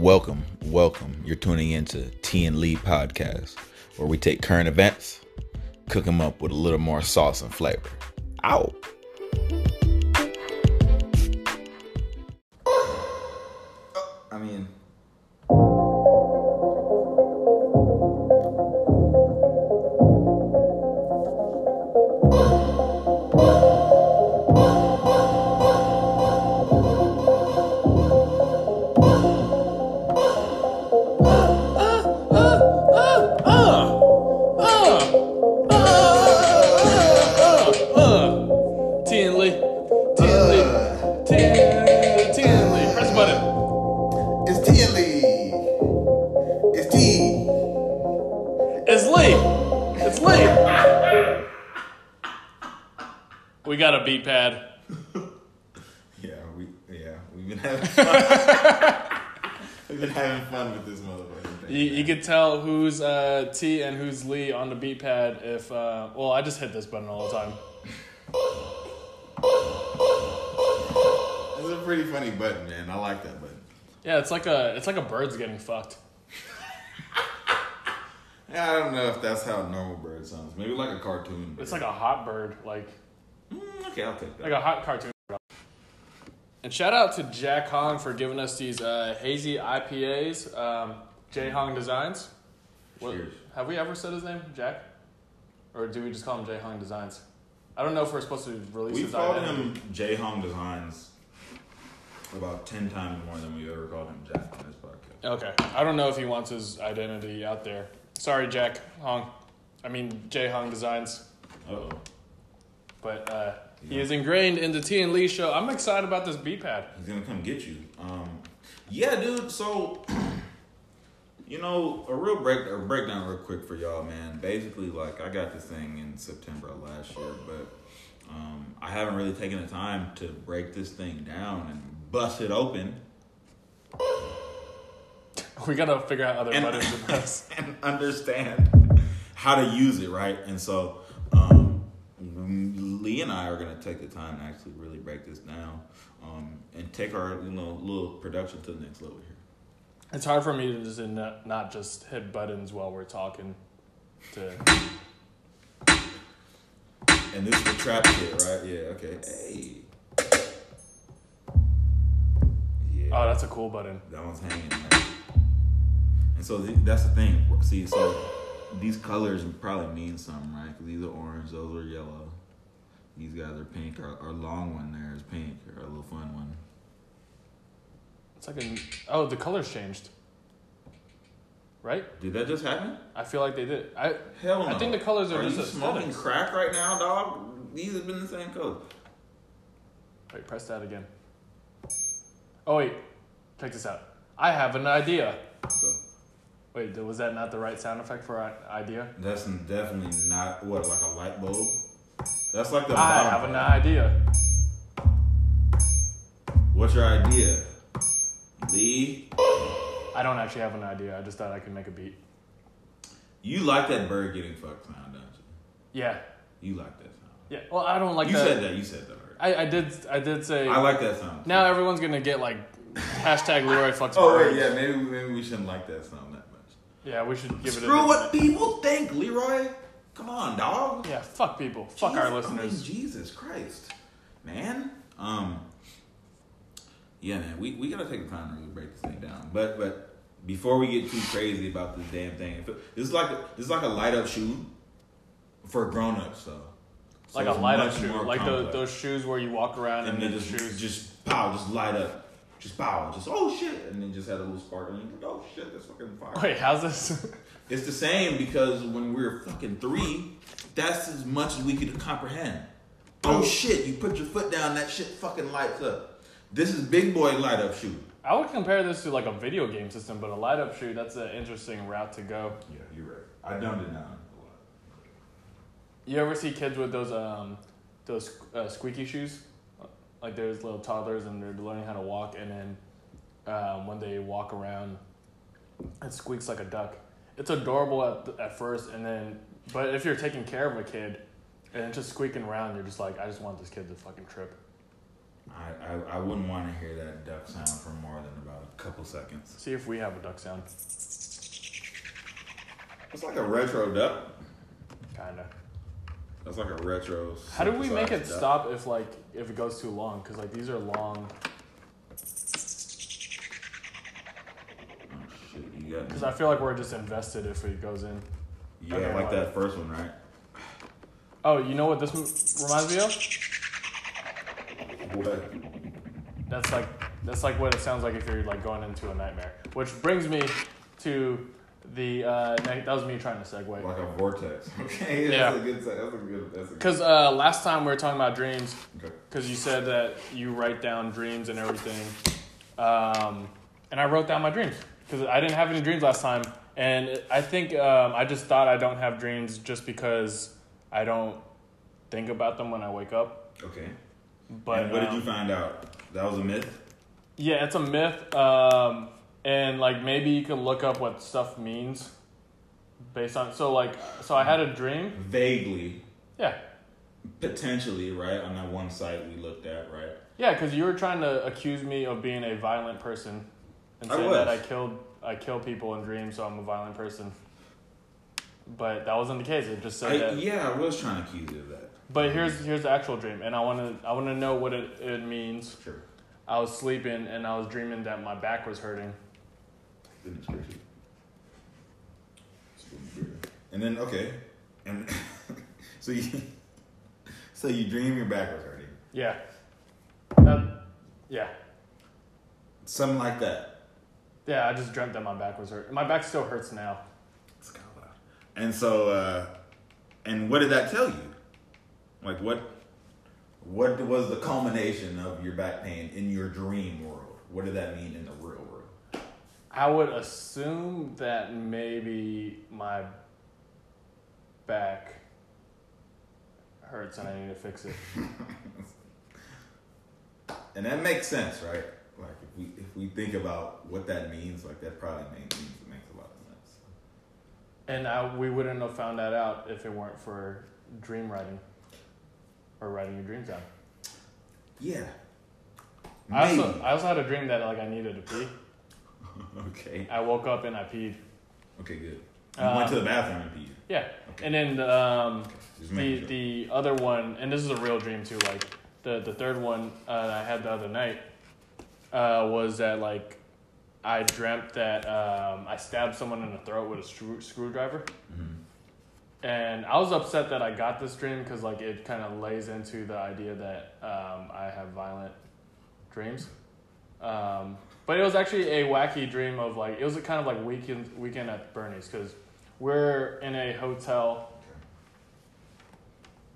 Welcome, welcome. You're tuning into T and Lee podcast, where we take current events, cook them up with a little more sauce and flavor. Ow! Yeah, it's like a it's like a bird's getting fucked. Yeah, I don't know if that's how a normal bird sounds. Maybe like a cartoon. It's like a hot bird, like Mm, okay, I'll take that. like a hot cartoon. And shout out to Jack Hong for giving us these uh, hazy IPAs. Um, J Hong Designs. What- Cheers. have we ever said his name, Jack? Or do we just call him J Hong Designs? I don't know if we're supposed to release his called identity. him J Hong Designs about ten times more than we ever called him Jack on this podcast. Okay. I don't know if he wants his identity out there. Sorry, Jack Hong. I mean, J Hong Designs. Uh oh. But uh, he Yeah. is ingrained in the T and Lee show. I'm excited about this B pad. He's gonna come get you. Um, yeah, dude. So, you know, a real break or breakdown real quick for y'all, man. Basically, like I got this thing in September of last year, but um, I haven't really taken the time to break this thing down and bust it open We gotta figure out other And- buttons this. and understand how to use it, right? And so, um, Lee and I are gonna take the time to actually really break this down um, and take our you know little production to the next level here. It's hard for me to just not, not just hit buttons while we're talking. To And this is the trap kit, right? Yeah, okay. Hey. Oh, yeah. oh, that's a cool button. that one's hanging. And so th- that's the thing. See, so these colors probably mean something, right? Because these are orange, those are yellow. These guys are pink. Our, our long one there is pink, or a little fun one. It's like a oh, the colors changed. Right? Did that just happen? I feel like they did. I Hell no. I think the colors are, Are just you smoking aesthetics. crack right now, dog? These have been the same color. Wait, press that again. Oh wait, check this out. I have an idea. So Wait, was that not the right sound effect for an idea? that's definitely not what like a light bulb. That's like the I bottom have an part. idea. What's your idea, Lee? I don't actually have an idea. I just thought I could make a beat. You like that bird getting fucked sound, don't you? Yeah, you? Like that sound. yeah. Well, I don't like that. you that. said that. You said that. Already. I, I did. I did say. I like that song. now everyone's gonna get like hashtag Leroy fucks Oh wait, yeah. Maybe maybe we shouldn't like that song that much. Yeah, we should give it. Screw a what people think, Leroy. Come on, dog. Yeah, fuck people. Fuck our Jesus- I mean, listeners. Jesus Christ, man. Um. Yeah, man. We, we gotta take the time to really break this thing down. But but before we get too crazy about this damn thing, this is like a, this is like a light up shoe for grown ups though. So like a light up shoe, like those, those shoes where you walk around and and, then the just shoes. just pow, just light up, just pow, just oh shit, and then just had a little sparkle, and you're like oh shit, that's fucking fire. Wait, how's this? It's the same because when we were fucking three, that's as much as we could comprehend. Oh, oh. shit, you put your foot down, that shit fucking lights up. This is big boy light up shoe. I would compare this to like a video game system, but a light up shoe, that's an interesting route to go. Yeah, you're right. I dumbed it down You ever see kids with those um those uh, squeaky shoes? Like there's little toddlers and they're learning how to walk, and then um, when they walk around, it squeaks like a duck. It's adorable at, at first, and then but if you're taking care of a kid and it's just squeaking around, you're just like, I just want this kid to fucking trip. I, I, I wouldn't want to hear that duck sound for more than about a couple seconds. See if we have a duck sound. It's like a retro duck. Kinda. That's like a retro. How do we make it synthesized duck. stop if like if it goes too long? Cause like these are long. Oh shit, you got Cause I feel like we're just invested if it goes in. Yeah, Okay, like well- that first one, right? Oh, you know what this m- reminds me of? What? That's like that's like what it sounds like if you're like going into a nightmare. Which brings me to the uh, that was me trying to segue. Like a vortex. Okay, that's Yeah. a good. That's a good. That's a good. Because uh, last time we were talking about dreams, Okay. because you said that you write down dreams and everything, um, and I wrote down my dreams because I didn't have any dreams last time, and I think um, I just thought I don't have dreams just because I don't think about them when I wake up. Okay. But and what did um, you find out? That was a myth. Yeah, it's a myth. Um, and like maybe you could look up what stuff means based on so like so I had a dream. Vaguely, Yeah. potentially, right on that one site we looked at, right? Yeah, cuz you were trying to accuse me of being a violent person and I say that I killed I kill people in dreams so I'm a violent person. But that wasn't the case. It just said I, that yeah, I was trying to accuse you of that. But here's here's the actual dream and I want to I want to know what it it means. Sure. I was sleeping and I was dreaming that my back was hurting. And then okay, and so you so you dream your back was hurting, Yeah. That, yeah. something like that. Yeah, I just dreamt that my back was hurt. My back still hurts now. It's kind of loud. And so, uh, and what did that tell you? Like what? What was the culmination of your back pain in your dream world? What did that mean in the real world? I would assume that maybe my back hurts and I need to fix it. And that makes sense, right? Like if we if we think about what that means, like that probably makes means it makes a lot of sense. And I, we wouldn't have found that out if it weren't for dream writing or writing your dreams down. Yeah. I also, I also had a dream that like I needed to pee. okay. I woke up and I peed. Okay. Good. You Um, went to the bathroom and peed. Yeah. Okay. And then um, Just the the other one, and this is a real dream too. Like the the third one uh, I had the other night uh, was that like I dreamt that um, I stabbed someone in the throat with a screw, screwdriver, Mhm. and I was upset that I got this dream because like it kind of lays into the idea that um, I have violent dreams. Um, but it was actually a wacky dream of like it was a kind of like weekend weekend at Bernie's because we're in a hotel.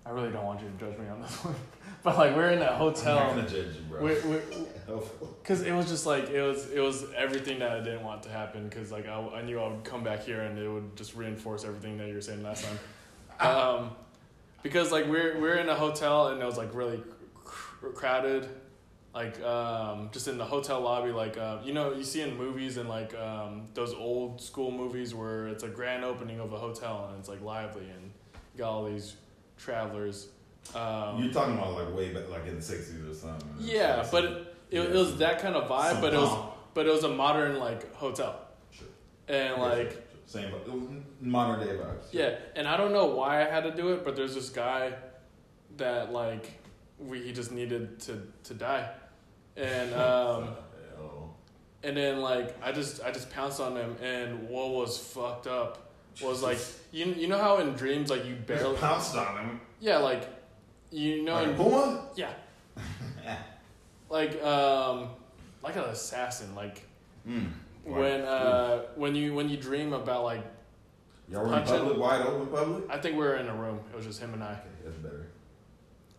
I really don't want you to judge me on this one, but like we're in a I'm not hotel. gonna judge you, bro. We, we, Hopefully. Cause it was just like it was it was everything that I didn't want to happen. Cause like I, I knew I would come back here and it would just reinforce everything that you were saying last time. Um, because like we're we're in a hotel and it was like really cr- crowded, like um, just in the hotel lobby. Like uh, you know you see in movies and like um, those old school movies where it's a grand opening of a hotel and it's like lively and got all these travelers. Um, You're talking about like way back, like in the '60s or something. yeah, It's but like it, it, yeah. it was that kind of vibe, some but it was but it was a modern like hotel, Sure. and Yeah, like sure, sure. same, but modern day vibes. yeah, and I don't know why I had to do it, but there's this guy that like we he just needed to to die, and um and then like I just I just pounced on him, and what was fucked up was like you you know how in dreams like you barely pounced on him. yeah like you know Like a in, boy. yeah like um like an assassin like Mm. when uh when you when you dream about like Y'all were in public, wide open public. I think we were in a room. It was just him and I. Okay, that's better.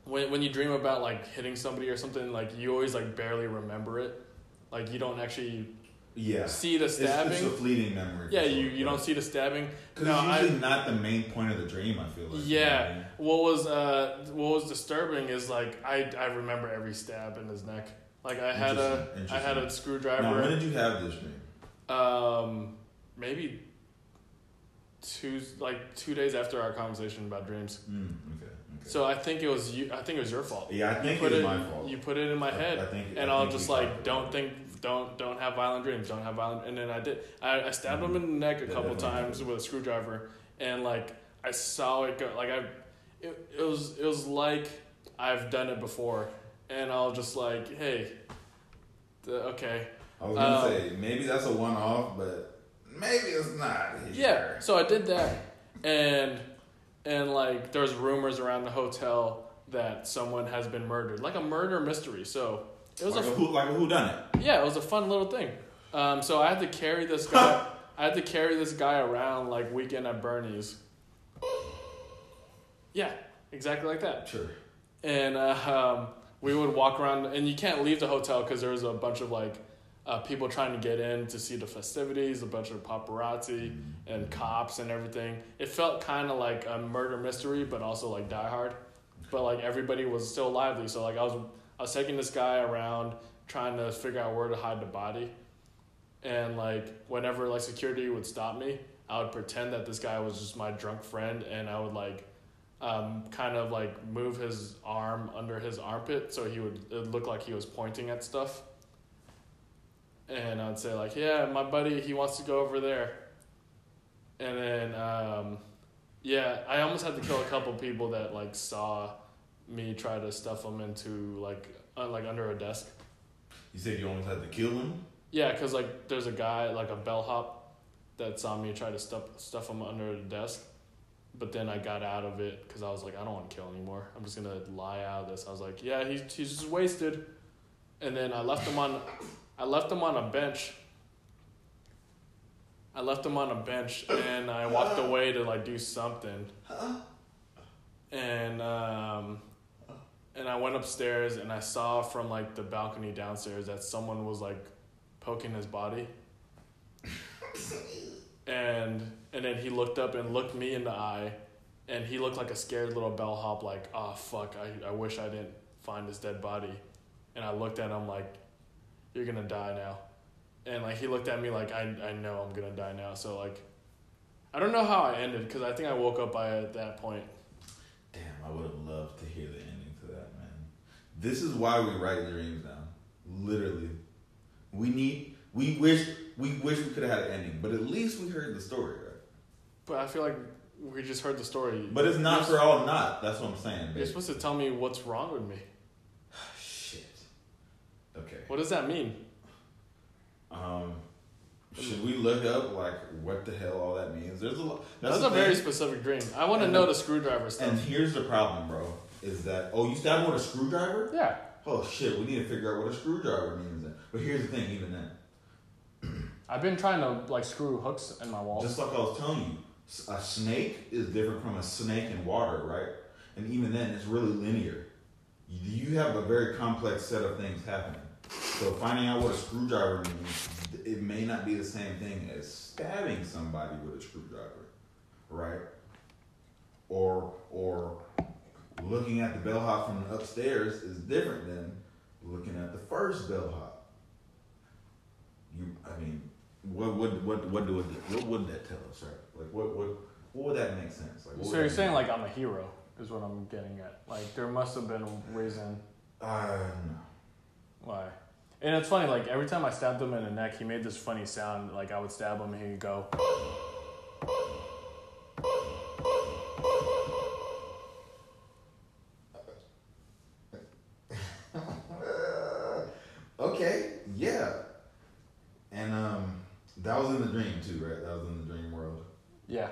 When when you dream about like hitting somebody or something, like you always like barely remember it. Like you don't actually Yeah. see the stabbing. it's a fleeting memory. yeah, you, you don't see the stabbing. Because No, it's I- usually not the main point of the dream. I feel like. you know I Yeah. mean? What was uh what was disturbing is like I I remember every stab in his neck. Like I had a I had a screwdriver. Now, when did you have this dream? Um, maybe two like two days after our conversation about dreams. Mm, okay. So I think it was you. I think it was your fault. yeah, I think put it my fault. You put it in my I- head, I think, and I think just like, don't think, don't don't have violent dreams, don't have violent. And then I did. I, I stabbed him in the neck a Yeah, couple times with a screwdriver, and like I saw it go. Like I, it, it was it was like I've done it before, and I'll just like, hey, the, okay, I was gonna Um, say maybe that's a one off, but maybe it's not. Yeah, so I did that, and and like there's rumors around the hotel that someone has been murdered, like a murder mystery. So it was like a who like a who done it. yeah, it was a fun little thing. Um, so I had to carry this guy. I had to carry this guy around like weekend at Bernie's. Yeah, exactly like that. Sure. And uh, um, we would walk around, and you can't leave the hotel because there was a bunch of like uh, people trying to get in to see the festivities, a bunch of paparazzi and cops and everything. It felt kind of like a murder mystery, but also like Die Hard. But like everybody was still lively, so like I was I was taking this guy around trying to figure out where to hide the body, and like whenever like security would stop me, I would pretend that this guy was just my drunk friend, and I would like um, kind of like move his arm under his armpit so he would it look like he was pointing at stuff. And I'd say like, yeah, my buddy, he wants to go over there. And then, um, yeah, I almost had to kill a couple people that like saw me try to stuff them into like uh, like under a desk. You said you almost had to kill him. Yeah, cause like there's a guy like a bellhop that saw me try to stuff stuff him under the desk, but then I got out of it because I was like I don't want to kill anymore. I'm just gonna lie out of this. I was like yeah he's he's just wasted, and then I left him on, I left him on a bench. I left him on a bench and I walked away to like do something, and um, and I went upstairs and I saw from like the balcony downstairs that someone was like poking his body. and and then he looked up and looked me in the eye and he looked like a scared little bellhop like, oh fuck, I, I wish I didn't find his dead body. And I looked at him like, You're gonna die now. And like he looked at me like I I know I'm gonna die now. So like I don't know how I ended because I think I woke up by at that point. Damn, I would have loved to hear the ending to that, man. This is why we write dreams down. Literally. We need we wish we wish we could have had an ending, but at least we heard the story, right? But I feel like we just heard the story. But it's not You're- for all not. That's what I'm saying. You're supposed to tell me what's wrong with me. What does that mean? Um should we look up like what the hell all that means? There's a lot. That's, the a very thing. specific dream. I want to know the- the screwdriver stuff. And here's the problem, bro. Is that oh you stabbed with a screwdriver? yeah. Oh shit, we need to figure out what a screwdriver means then. But here's the thing, even then. I've been trying to like screw hooks in my walls. Just like I was telling you, a snake is different from a snake in water, right? And even then, it's really linear. You have a very complex set of things happening. So finding out what a screwdriver means, it may not be the same thing as stabbing somebody with a screwdriver, right? Or or looking at the bellhop from upstairs is different than looking at the first bellhop. You, I mean, what would what what do it, what would that tell us, right? Like what what what would that make sense? Like so you're saying like I'm a hero is what I'm getting at. Like there must have been a reason uh no. Why. And it's funny, like every time I stabbed him in the neck, he made this funny sound. Like I would stab him and he'd go. okay, yeah. And um that was in the dream too, right? That was in the dream world, Yeah.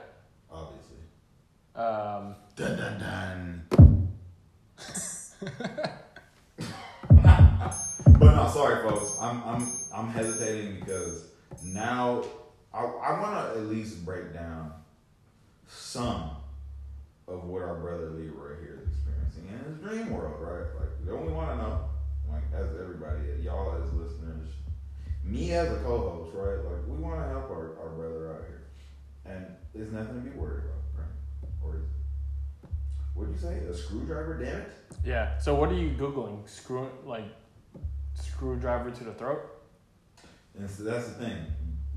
Nothing to be worried about, right? Or is it? What'd you say? A screwdriver? Damn it! yeah. So what are you googling? Screw like screwdriver to the throat? And so that's the thing.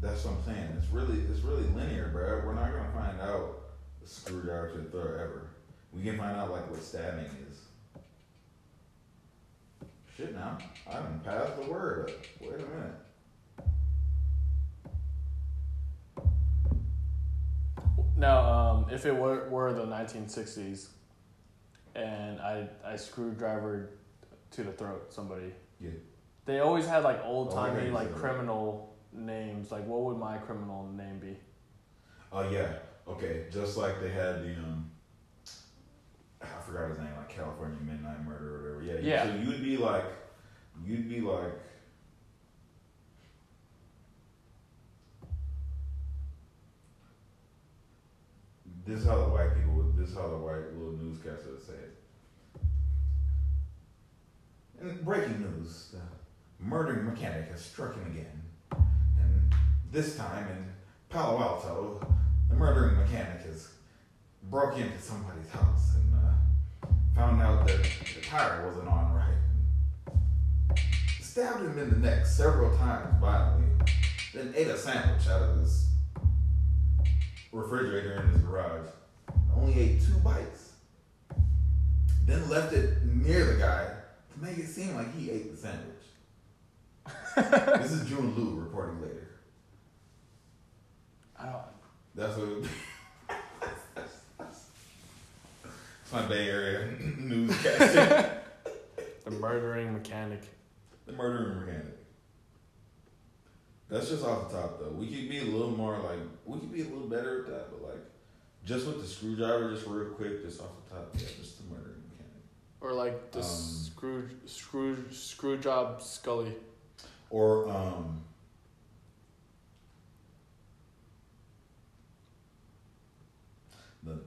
That's what I'm saying. It's really it's really linear, bro. We're not gonna find out a screwdriver to the throat ever. We can find out like what stabbing is. Shit now. I haven't passed the word. Wait a minute. Um, if it were, were the 1960s, and I I screwdriver to the throat somebody. Yeah. They always had like old Oh, timey like criminal names. Like what would my criminal name be? Oh yeah. Okay. Just like they had the um, I forgot his name, like California Midnight Murder or whatever. Yeah. Yeah. So you'd be like, you'd be like. This is how the white people. This is how the white little newscaster would say it. And breaking news: the murdering mechanic has struck him again, and this time in Palo Alto, the murdering mechanic has broke into somebody's house and uh, found out that the tire wasn't on right. Stabbed him in the neck several times violently, then ate a sandwich out of his refrigerator in his garage. Only ate two bites. Then left it near the guy to make it seem like he ate the sandwich. this is June Liu reporting later. I don't. That's what. It's my Bay Area newscaster. The murdering mechanic. the murdering mechanic. That's just off the top, though. We could be a little more like we could be a little better at that, but like just with the screwdriver, just real quick, just off the top, yeah, just the murdering mechanic. Or like the Um, screw screw screw job Scully. Or um, the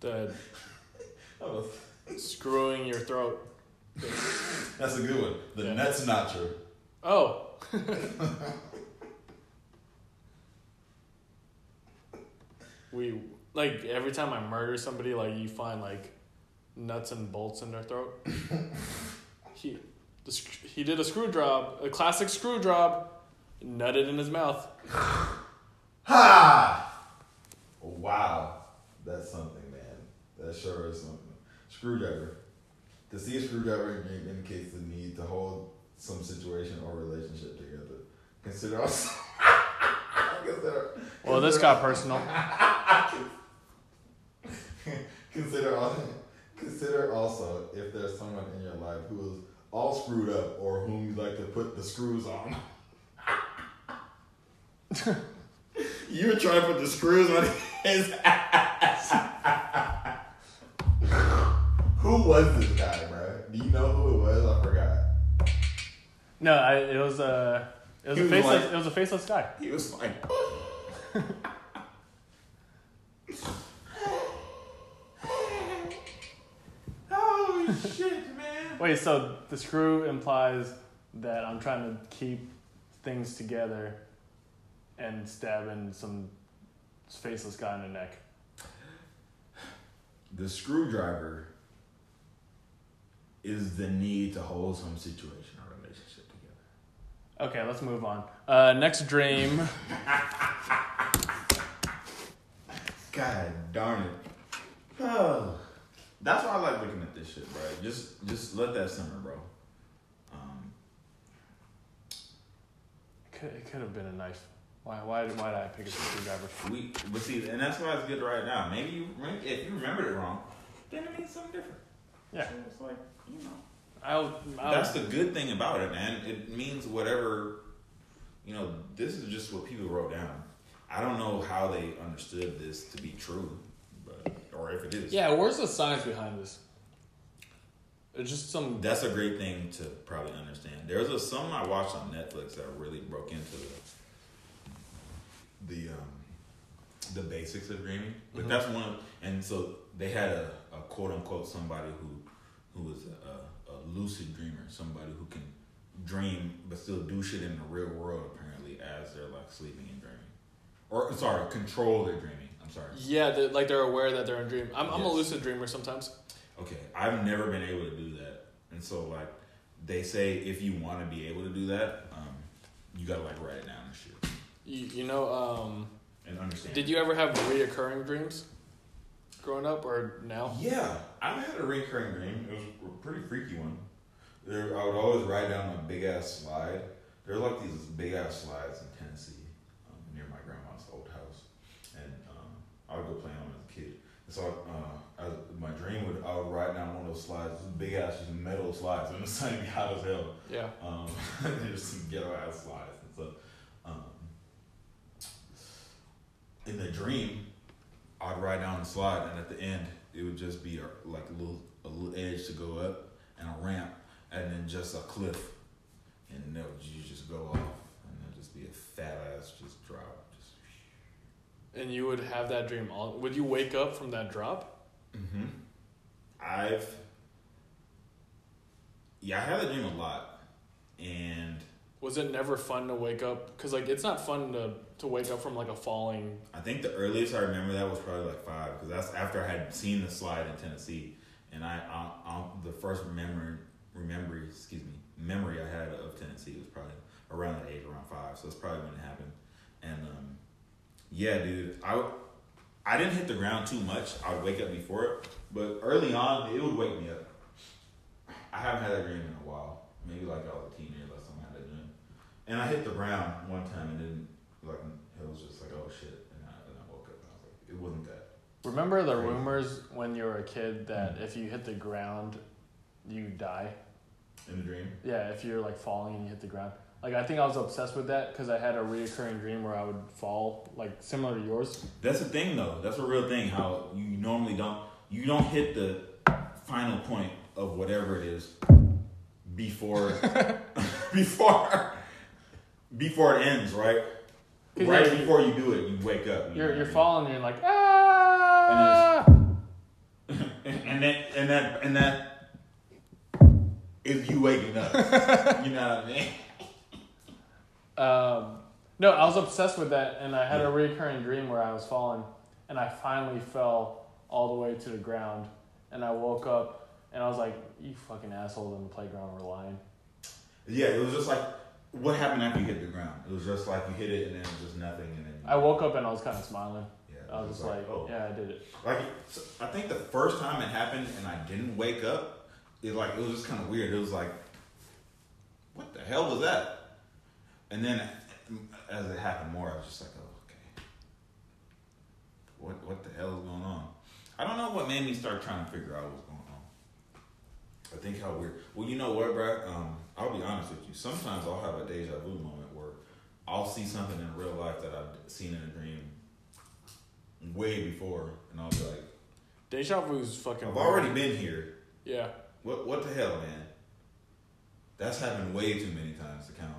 The screwing your throat. that's a good one. The Yeah. nuts notcher. Oh. we like every time I murder somebody, like you find like nuts and bolts in their throat. he, the, he did a screw job, a classic screw job, nutted in his mouth. Ha! Wow, that's something, man. That sure is something. Screwdriver. To see a screwdriver in- indicates the need to hold some situation or relationship together. Consider also. consider, Well, this got personal. Consider also, consider also if there's someone in your life who is all screwed up or whom you'd like to put the screws on. you were trying to put the screws on his ass. Who was this guy, bro? Do you know who it was? I forgot. No, I, it was a it was He a was faceless like- it was a faceless guy. He was like, "Oh shit, man!" Wait, so the screw implies that I'm trying to keep things together and stabbing some faceless guy in the neck. The screwdriver is the need to hold some situation or relationship together. Okay, let's move on. Uh, next dream. God darn it. Oh. That's why I like looking at this shit, bro. Just just let that simmer, bro. Um, it Could, it could have been a knife. Why? Why? Did, why did I pick a screwdriver? we but see, and that's why it's good right now. Maybe you if you remembered it wrong, then it means something different. Yeah. So it's like, you know. I'll, I'll, That's the good thing about it, man. It means whatever, you know, this is just what people wrote down. I don't know how they understood this to be true, but or if it is. yeah. Where's the science behind this? It's just some. That's a great thing to probably understand. There's a some I watched on Netflix that really broke into the the um the basics of dreaming. But Mhm. that's one of and so they had a, a quote unquote somebody who who was a, a lucid dreamer, somebody who can dream but still do shit in the real world apparently as they're like sleeping and dreaming. Or sorry, control their dreaming. I'm sorry. Yeah, like they're aware that they're in dream. I'm, I'm a lucid dreamer sometimes. Okay, I've never been able to do that, and so like they say, if you want to be able to do that, um, you gotta like write it down and shit You, you know, um, and understand. did you ever have reoccurring dreams growing up or now? Yeah, I had a recurring dream. It was a pretty freaky one. There, I would always ride down a big ass slide. There were like these big ass slides in Tennessee, um, near my grandma's old house, and um, I would go play on them as a kid. And so uh, I, my dream would I would ride down one of those slides, those big ass just metal slides, and the sun be hot as hell. Yeah. Um, there's some ghetto ass slides, and so um, in the dream, I'd ride down the slide, and at the end, it would just be a, like a little a little edge to go up and a ramp, and then just a cliff, and then you just go off, and then just be a fat ass just drop, just. And you would have that dream all. Would you wake up from that drop? Mm-hmm. I've yeah, I had that dream a lot, and Was it never fun to wake up? Because like it's not fun to to wake up from like a falling. I think the earliest I remember that was probably like five, because that's after I had seen the slide in Tennessee, and I, I, I the first memory, remember, excuse me, memory I had of Tennessee was probably around that age, around five. So that's probably when it happened. And um, yeah, dude, I, I didn't hit the ground too much. I would wake up before it, but early on, it would wake me up. I haven't had that dream in a while. Maybe like I was a teenager last time I had that dream. And I hit the ground one time and then like it was just like oh shit, and I, and I woke up and I was like it wasn't that. Remember the Crazy. rumors when you were a kid that mm. if you hit the ground, you die. In the dream, Yeah, if you're like falling and you hit the ground. Like I think I was obsessed with that because I had a reoccurring dream where I would fall, like similar to yours. that's the thing though. That's a real thing. How you normally don't you don't hit the final point of whatever it is before before before it ends, right? Right yeah, you- before you do it, you wake up. you You're you're falling and you're like ah. Mean? and that and that and that is you waking up. you know what I mean? Um, no, I was obsessed with that, and I had a recurring dream where I was falling, and I finally fell all the way to the ground, and I woke up, and I was like, "You fucking asshole!" In the playground were lying. Yeah, it was just like what happened after you hit the ground. It was just like you hit it and then it was just nothing and then I woke up and I was kind of smiling. yeah, I was just like, oh. "Yeah, I did it." Like so I think the first time it happened and I didn't wake up, it like it was just kind of weird. It was like, what the hell was that? And then as it happened more, I was just like, oh okay, what what the hell is going on? I don't know what made me start trying to figure out what's going on. I think how weird. Well, you know what, bro? Um, I'll be honest with you. Sometimes I'll have a deja vu moment where I'll see something in real life that I've seen in a dream way before, and I'll be like, Deja vu's fucking. I've already been here. Yeah, What what the hell, man? That's happened way too many times to count.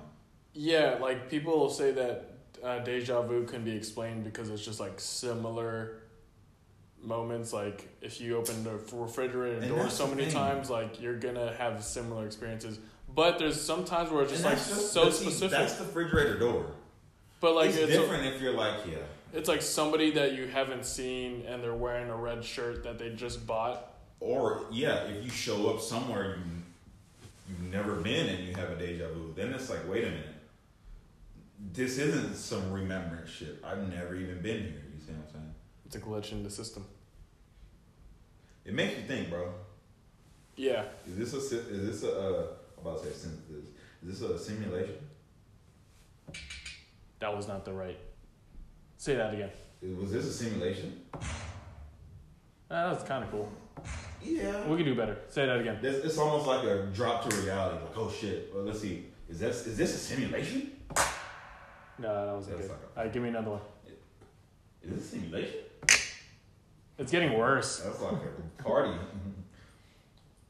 yeah. Like people will say that uh, deja vu can be explained because it's just like similar moments. Like if you open the refrigerator And door so many thing. times, like you're gonna have similar experiences. But there's some times where it's just And like that's so see, specific. That's the refrigerator door. but like it's, it's, different if you're like, yeah, it's like somebody that you haven't seen and they're wearing a red shirt that they just bought. or yeah, if you show up somewhere you you've never been and you have a deja vu, then it's like, wait a minute, this isn't some remembrance shit. I've never even been here. You see what I'm saying? It's a glitch in the system. It makes you think, bro. Yeah. Is this a is this a uh, about to say sim- is this a simulation? That was not the right. Say that again. Was this a simulation? Ah, that was kind of cool. Yeah. We can do better. Say that again. This, it's almost like a drop to reality. Like, oh shit. Well, let's see. Is this is this a simulation? No, that wasn't That's good. like a- All right, give me another one. Is this a simulation? It's getting worse. That's like a party.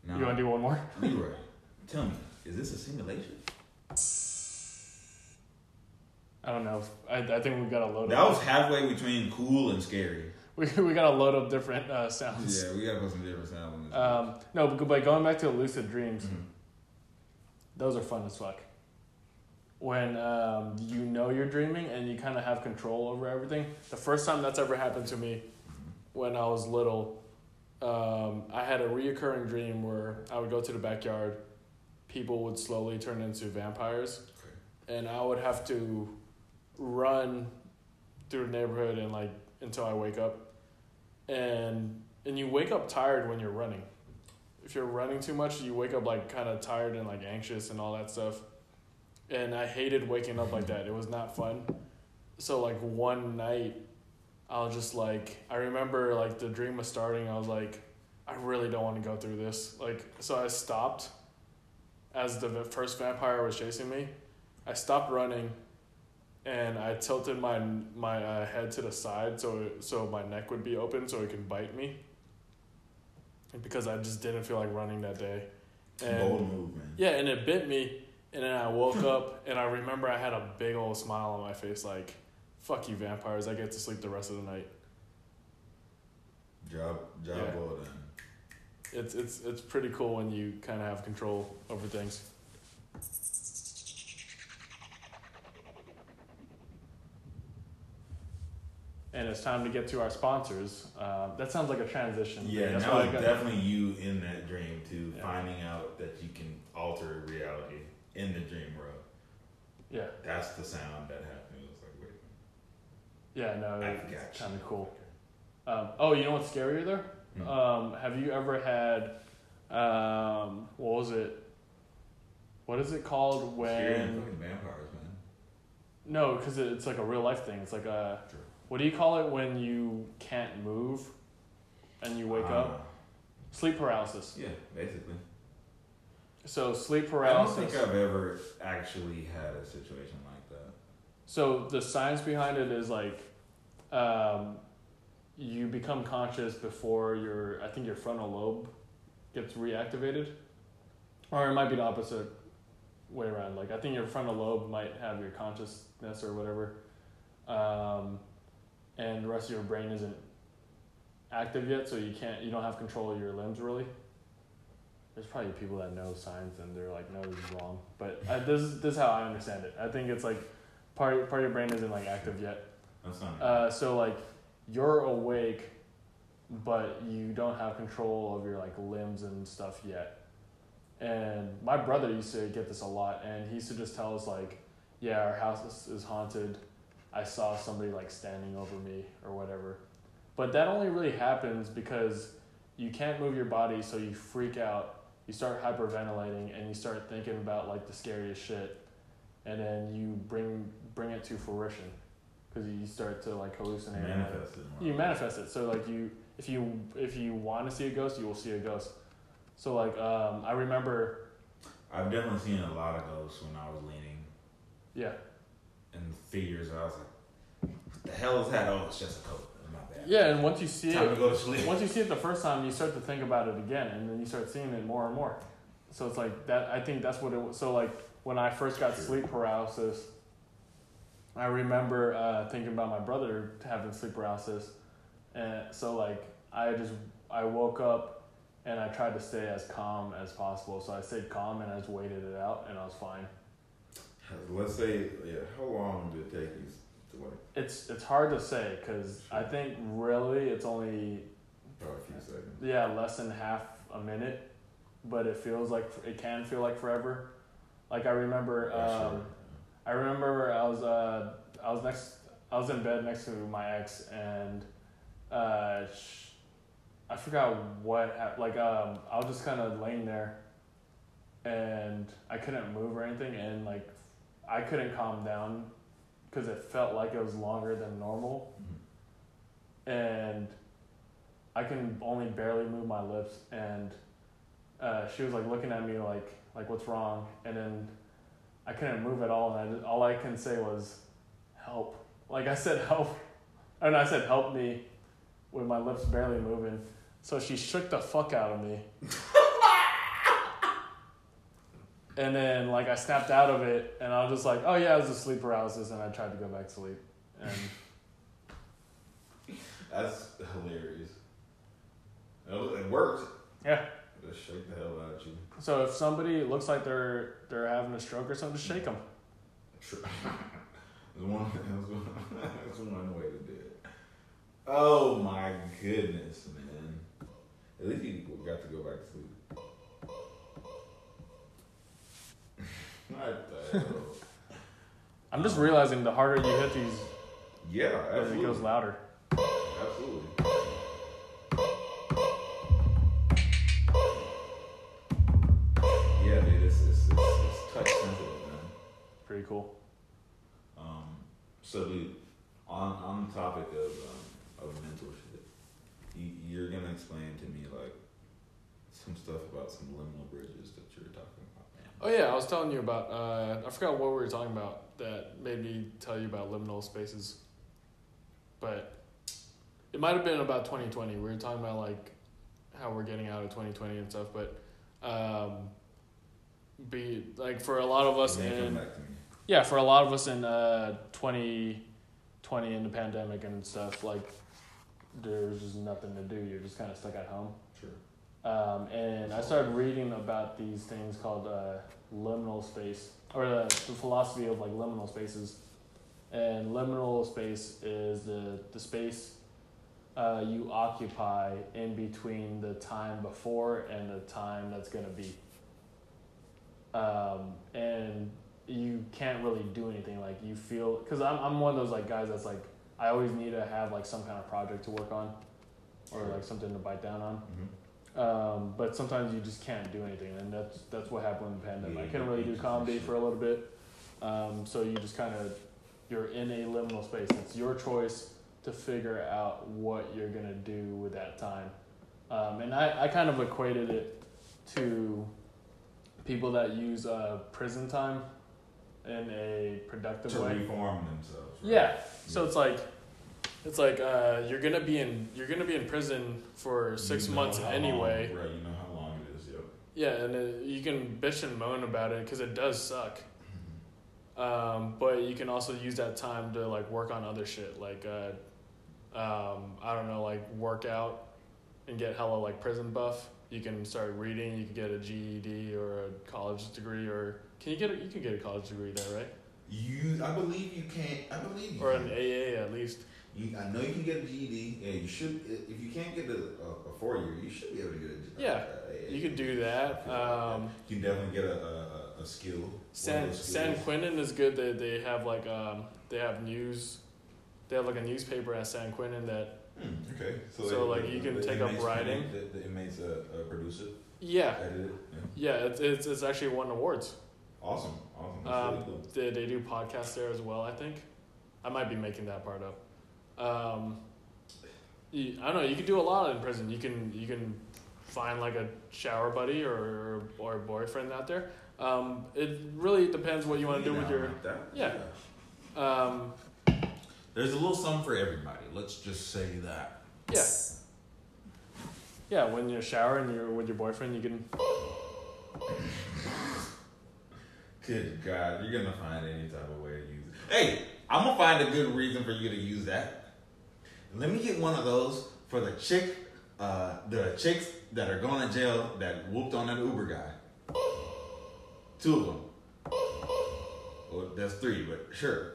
no. You want to do one more? Leroy, tell me, is this a simulation? I don't know. I, I think we've got a load That up. was halfway between cool and scary. We, we got to load up different uh, sounds. Yeah, we gotta put some different sounds on this. Um, no, but but going back to lucid dreams, Mhm. those are fun as fuck. When um, you know you're dreaming and you kind of have control over everything. The first time that's ever happened to me, when I was little, um, I had a reoccurring dream where I would go to the backyard, people would slowly turn into vampires, and I would have to run through the neighborhood and like until I wake up, and and you wake up tired when you're running. If you're running too much, you wake up like kind of tired and like anxious and all that stuff. And I hated waking up like that. It was not fun. So like one night, I was just like, I remember like the dream was starting. I was like, I really don't want to go through this. Like, so I stopped as the first vampire was chasing me. I stopped running, and I tilted my my uh, head to the side so so my neck would be open so it can bite me. Because I just didn't feel like running that day. And Bold move, man. yeah, and it bit me, and then I woke up, and I remember I had a big old smile on my face, like, "Fuck you, vampires! I get to sleep the rest of the night." Job, job Yeah. well done. It's it's it's pretty cool when you kind of have control over things. And it's time to get to our sponsors. Uh, that sounds like a transition. Yeah, That's that why was I got- definitely you in that dream too, Yeah. finding out that you can alter reality in the dream world. Yeah, That's the sound that happened. It was like, wait, yeah, no, I it's kind of cool. Um, oh, you know what's scarier there? Hmm. Um, have you ever had, um, what was it? What is it called when? fucking vampires, man. No, because it's like a real life thing. It's like a, True. what do you call it when you can't move, and you wake Uh, up? Sleep paralysis. Yeah, basically. So sleep paralysis. I don't think I've ever actually had a situation like that. So the science behind it is like, um, you become conscious before your I think your frontal lobe gets reactivated, or it might be the opposite way around. Like I think your frontal lobe might have your consciousness or whatever, um, and the rest of your brain isn't active yet, so you can't you don't have control of your limbs really. There's probably people that know science and they're like, no, this is wrong. But I, this is this is how I understand it. I think it's like part part of your brain isn't like active yet. That's not. Uh, so like you're awake, but you don't have control of your like limbs and stuff yet. And my brother used to get this a lot, and he used to just tell us like, "Yeah, our house is, haunted. I saw somebody like standing over me or whatever." But that only really happens because you can't move your body, so you freak out. You start hyperventilating, and you start thinking about like the scariest shit, and then you bring bring it to fruition because you start to like hallucinate. manifested. more. you manifest it. So like you, if you if you want to see a ghost, you will see a ghost. So like um, I remember, I've definitely seen a lot of ghosts when I was leaning yeah, and figures. I was like, what the hell is that? Oh, it's just a coat. Yeah. And once you see Time to it, go to sleep. once you see it the first time, you start to think about it again, and then you start seeing it more and more. So it's like that. I think that's what it was. So like when I first got sleep paralysis, I remember uh, thinking about my brother having sleep paralysis, and so like I just I woke up and I tried to stay as calm as possible. So I stayed calm and I just waited it out, and I was fine. Let's say, yeah. How long did it take you to wait? It's it's hard to say because I think really it's only Probably a few seconds. yeah less than half a minute, but it feels like it can feel like forever. Like I remember, Yeah, um, sure. I remember I was uh I was next I was in bed next to my ex and uh sh- I forgot what hap- like um I was just kind of laying there and I couldn't move or anything and like I couldn't calm down because it felt like it was longer than normal Mhm. and I can only barely move my lips and uh, she was like looking at me like like what's wrong and then I couldn't move at all and I just, all I can say was help. Like I said help. And I said help me with my lips barely moving. So she shook the fuck out of me. And then like I snapped out of it and I was just like oh yeah it was a sleep paralysis and I tried to go back to sleep. And That's hilarious. It was- It worked. yeah Just shake the hell out of you. So if somebody looks like they're they're having a stroke or something, just shake them. There's one, there's one, there's one way to do it. Oh my goodness, man. At least you got to go back to sleep. what the hell? I'm just realizing the harder you hit these, Yeah, the- it goes louder. Absolutely. So, dude, on on the topic of um, of mental shit. You, you're gonna explain to me like some stuff about some liminal bridges that you're talking about. Oh yeah, I was telling you about. Uh, I forgot what we were talking about that made me tell you about liminal spaces, but it might have been about twenty twenty. We were talking about like how we're getting out of twenty twenty and stuff, but um, be like for a lot of us And then come in back to me. yeah, for a lot of us in uh, 2020 in the pandemic and stuff, like there's just nothing to do. You're just kind of stuck at home. Sure. Um, and I started reading about these things called uh, liminal space, or the, the philosophy of like liminal spaces. And liminal space is the, the space uh, you occupy in between the time before and the time that's going to be. Um, and you can't really do anything. Like you feel, because I'm, I'm one of those like guys that's like, I always need to have like some kind of project to work on or like something to bite down on. Mm-hmm. Um, but sometimes you just can't do anything, and that's that's what happened in the pandemic. Yeah, I couldn't really do comedy for a little bit, um, so you just kind of you're in a liminal space. It's your choice to figure out what you're gonna do with that time, um, and I, I kind of equated it to people that use uh, prison time in a productive To way. reform themselves. right? Yeah. So it's like it's like uh, you're gonna be in you're gonna be in prison for six You know months how long- anyway. right, you know how long it is, yep. Yeah, and uh, you can bitch and moan about it because it does suck. Um, but you can also use that time to like work on other shit, like uh, um, I don't know, like work out and get hella like prison buff. You can start reading. You can get a GED or a college degree, or can you get a, you can get a college degree there, right? You, I believe you can't. I believe you. Or can. an AA at least. You, I know you can get a GED. Yeah, you should. If you can't get a, a, a four year, you should be able to get a. Yeah, a- You can do that. Um, you can definitely get a, a, a- a skill. San San. Quentin is good. They they have like um they have news. They have like a newspaper at San Quentin that Hmm, okay. So, they- like, you can take up writing. The, the inmates uh, uh, produce it, yeah edit it. Yeah. yeah it's it's, it's actually won awards. Awesome, awesome. That's Um, really cool. they they do podcasts there as well. I think I might be making that part up. Um, you, I don't know. You can do a lot in prison. You can you can find like a shower buddy or or a boyfriend out there. Um, it really depends what you want to do with your like that. yeah. um, There's a little something for everybody. Let's just say that. Yeah. Yeah, when you're showering you're with your boyfriend, you can. Good God, you're gonna find any type of way to use it. Hey, I'm gonna find a good reason for you to use that. Let me get one of those for the chick, uh, the chicks that are going to jail that whooped on that Uber guy. Two of them. Well, that's three, but sure.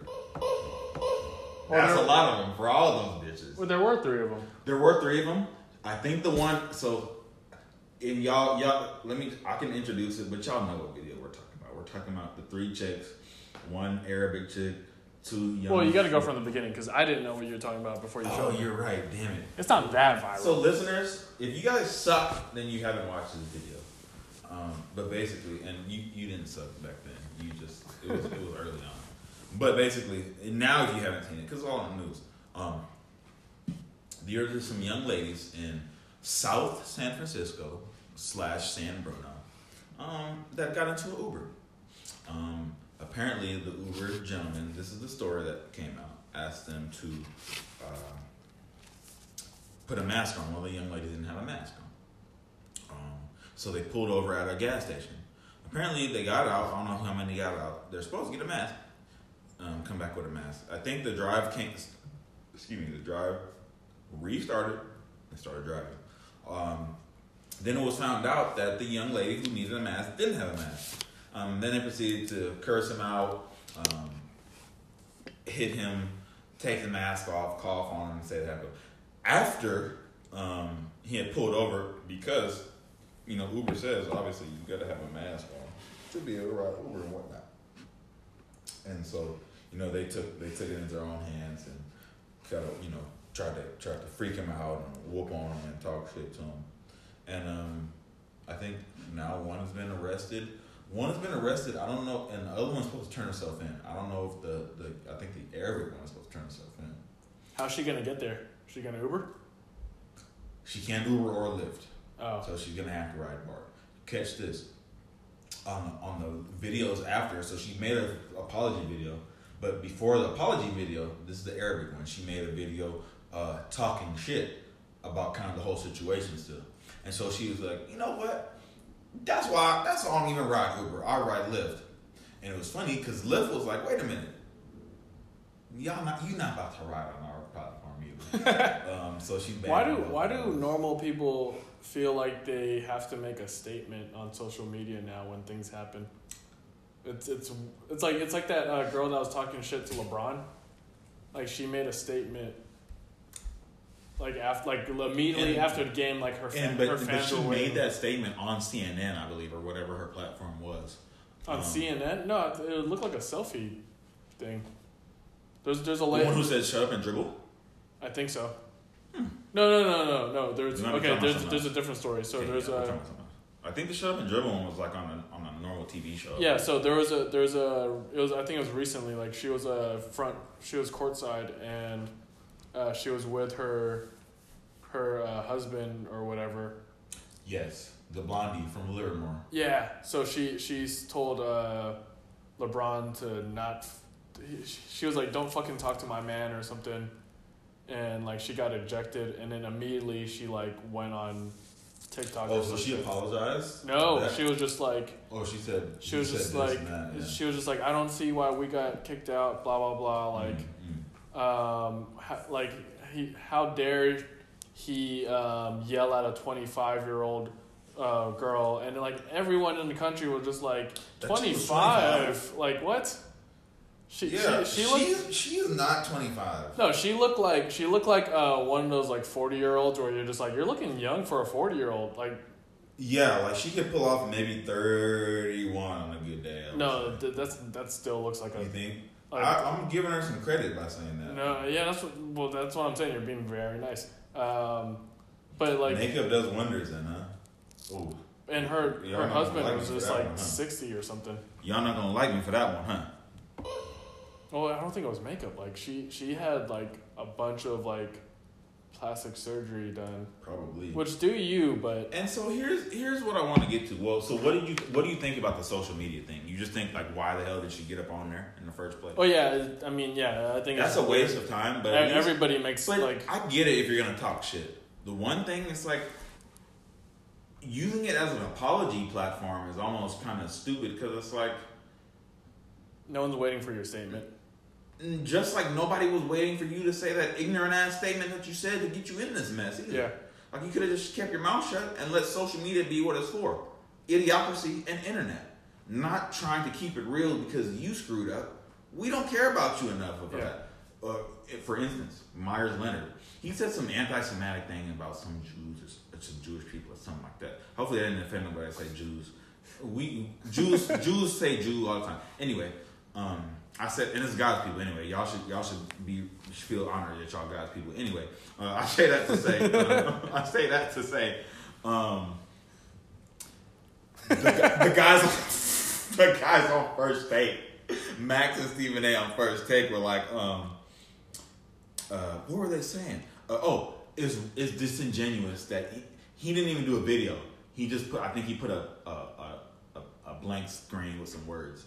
That's a lot of them for all those bitches. Well, there were three of them. There were three of them. I think the one. So, in y'all, y'all, let me. I can introduce it, but y'all know what video talking about. We're talking about the three chicks, one Arabic chick, two young. Well, you got to go from the beginning because I didn't know what you were talking about before you Oh, showed me. you're right. Damn it. It's not that viral. So, listeners, if you guys suck, then you haven't watched this video. Um, but basically, and you you didn't suck back then. You just it was it was early on. But basically, now if you haven't seen it, because it's all on the news. Um, there are some young ladies in South San Francisco slash San Bruno um, that got into an Uber. Um, apparently, the Uber gentleman, this is the story that came out, asked them to uh, put a mask on. Well, the young lady didn't have a mask on. Um, so they pulled over at a gas station. Apparently, they got out. I don't know how many got out. They're supposed to get a mask. Um, come back with a mask. I think the drive came. Excuse me. The drive restarted and started driving. Um, then it was found out that the young lady who needed a mask didn't have a mask. Um, then they proceeded to curse him out, um, hit him, take the mask off, cough on him, and say that. After um, he had pulled over, because you know Uber says obviously you got to have a mask on to be able to ride Uber and whatnot. And so you know they took they took it into their own hands and kind of you know tried to tried to freak him out and whoop on him and talk shit to him. And um, I think now one has been arrested. One has been arrested. I don't know, and the other one's supposed to turn herself in. I don't know if the, the I think the Arabic one is supposed to turn herself in. How's she gonna get there? She gonna Uber? She can't Uber or Lyft. Oh. So she's gonna have to ride BART. Catch this. On on the videos after, so she made an apology video, but before the apology video, this is the Arabic one. She made a video uh, talking shit about kind of the whole situation still, and so she was like, you know what? That's why. That's why I don't even ride Uber. I ride Lyft, and it was funny because Lyft was like, wait a minute, y'all not you not about to ride on our platform either. um, so she Why do why do normal people feel like they have to make a statement on social media now when things happen? It's it's it's like it's like that uh, girl that was talking shit to LeBron. Like she made a statement. Like after like immediately And- after the game, like her fan, And but, her but she made that statement on CNN, I believe, or whatever her platform was. on um, CNN. No, it, looked like a selfie thing. There's there's a lady. one who said "shut up and dribble." I think so. No, no, no, no, no. There's You might be okay. There's there's a different story. So Okay, there's yeah, a talking about something else. I think the "shut up and dribble" one was like on a on a normal TV show. yeah. So there was a there's a it was I think it was recently like she was a front she was courtside and uh, she was with her her uh, husband or whatever. Yes, the blondie from Livermore. Yeah. So she she's told uh, LeBron to not. She was like, "Don't fucking talk to my man" or something, and like she got ejected, and then immediately she like went on TikTok. Oh, so she apologized? No, That- she was just like Oh, she said. she was just like that, yeah. she was just like I don't see why we got kicked out. Blah blah blah. Like Mm, mm. Um how, like he how dare he um, yell at a 25 year old uh, girl and like everyone in the country was just like That chick was 25 like what she yeah, she, she looked she's she's not twenty five. no she looked like she looked like uh, one of those like 40 year olds where you're just like you're looking young for a 40 year old like Yeah, like she could pull off maybe thirty one on a good day. No th- that's that still looks like a you think? Like, I, I'm giving her some credit by saying that. no yeah that's what well that's what I'm saying you're being very nice um, but like Makeup does wonders, then, huh? Oh, And her Y'all her husband like was just like one, huh? sixty or something. y'all not gonna like me for that one, huh? Well, I don't think it was makeup. Like she she had like a bunch of like plastic surgery done, Probably. which do you, but And so here's here's what I want to get to. Well, so what did you what do you think about the social media thing? You just think like why the hell did she get up on there in the first place? oh yeah, I mean yeah, I think That's a waste of time. But least- everybody makes but like I get it if you're gonna talk shit. The one thing is like using it as an apology platform is almost kind of stupid because it's like no one's waiting for your statement. Just like nobody was waiting for you to say that ignorant ass statement that you said to get you in this mess. Either. Yeah, Like you could have just kept your mouth shut and let social media be what it's for. Idiocracy and internet. Not trying to keep it real because you screwed up. We don't care about you enough of Yeah. that. Uh, for instance, Myers Leonard. He said some anti-Semitic thing about some Jews or some Jewish people or something like that. Hopefully, I didn't offend nobody. that Say Jews. We Jews Jews say Jew all the time. Anyway, um, I said, and it's God's people. Anyway, y'all should y'all should be should feel honored that y'all God's people. Anyway, uh, I say that to say uh, I say that to say um, the, the guys the guys on first take, Max and Stephen A. on first take were like, um, uh, what were they saying? Uh, oh, it's it's disingenuous that he, he didn't even do a video. He just put I think he put a a, a, a, a blank screen with some words,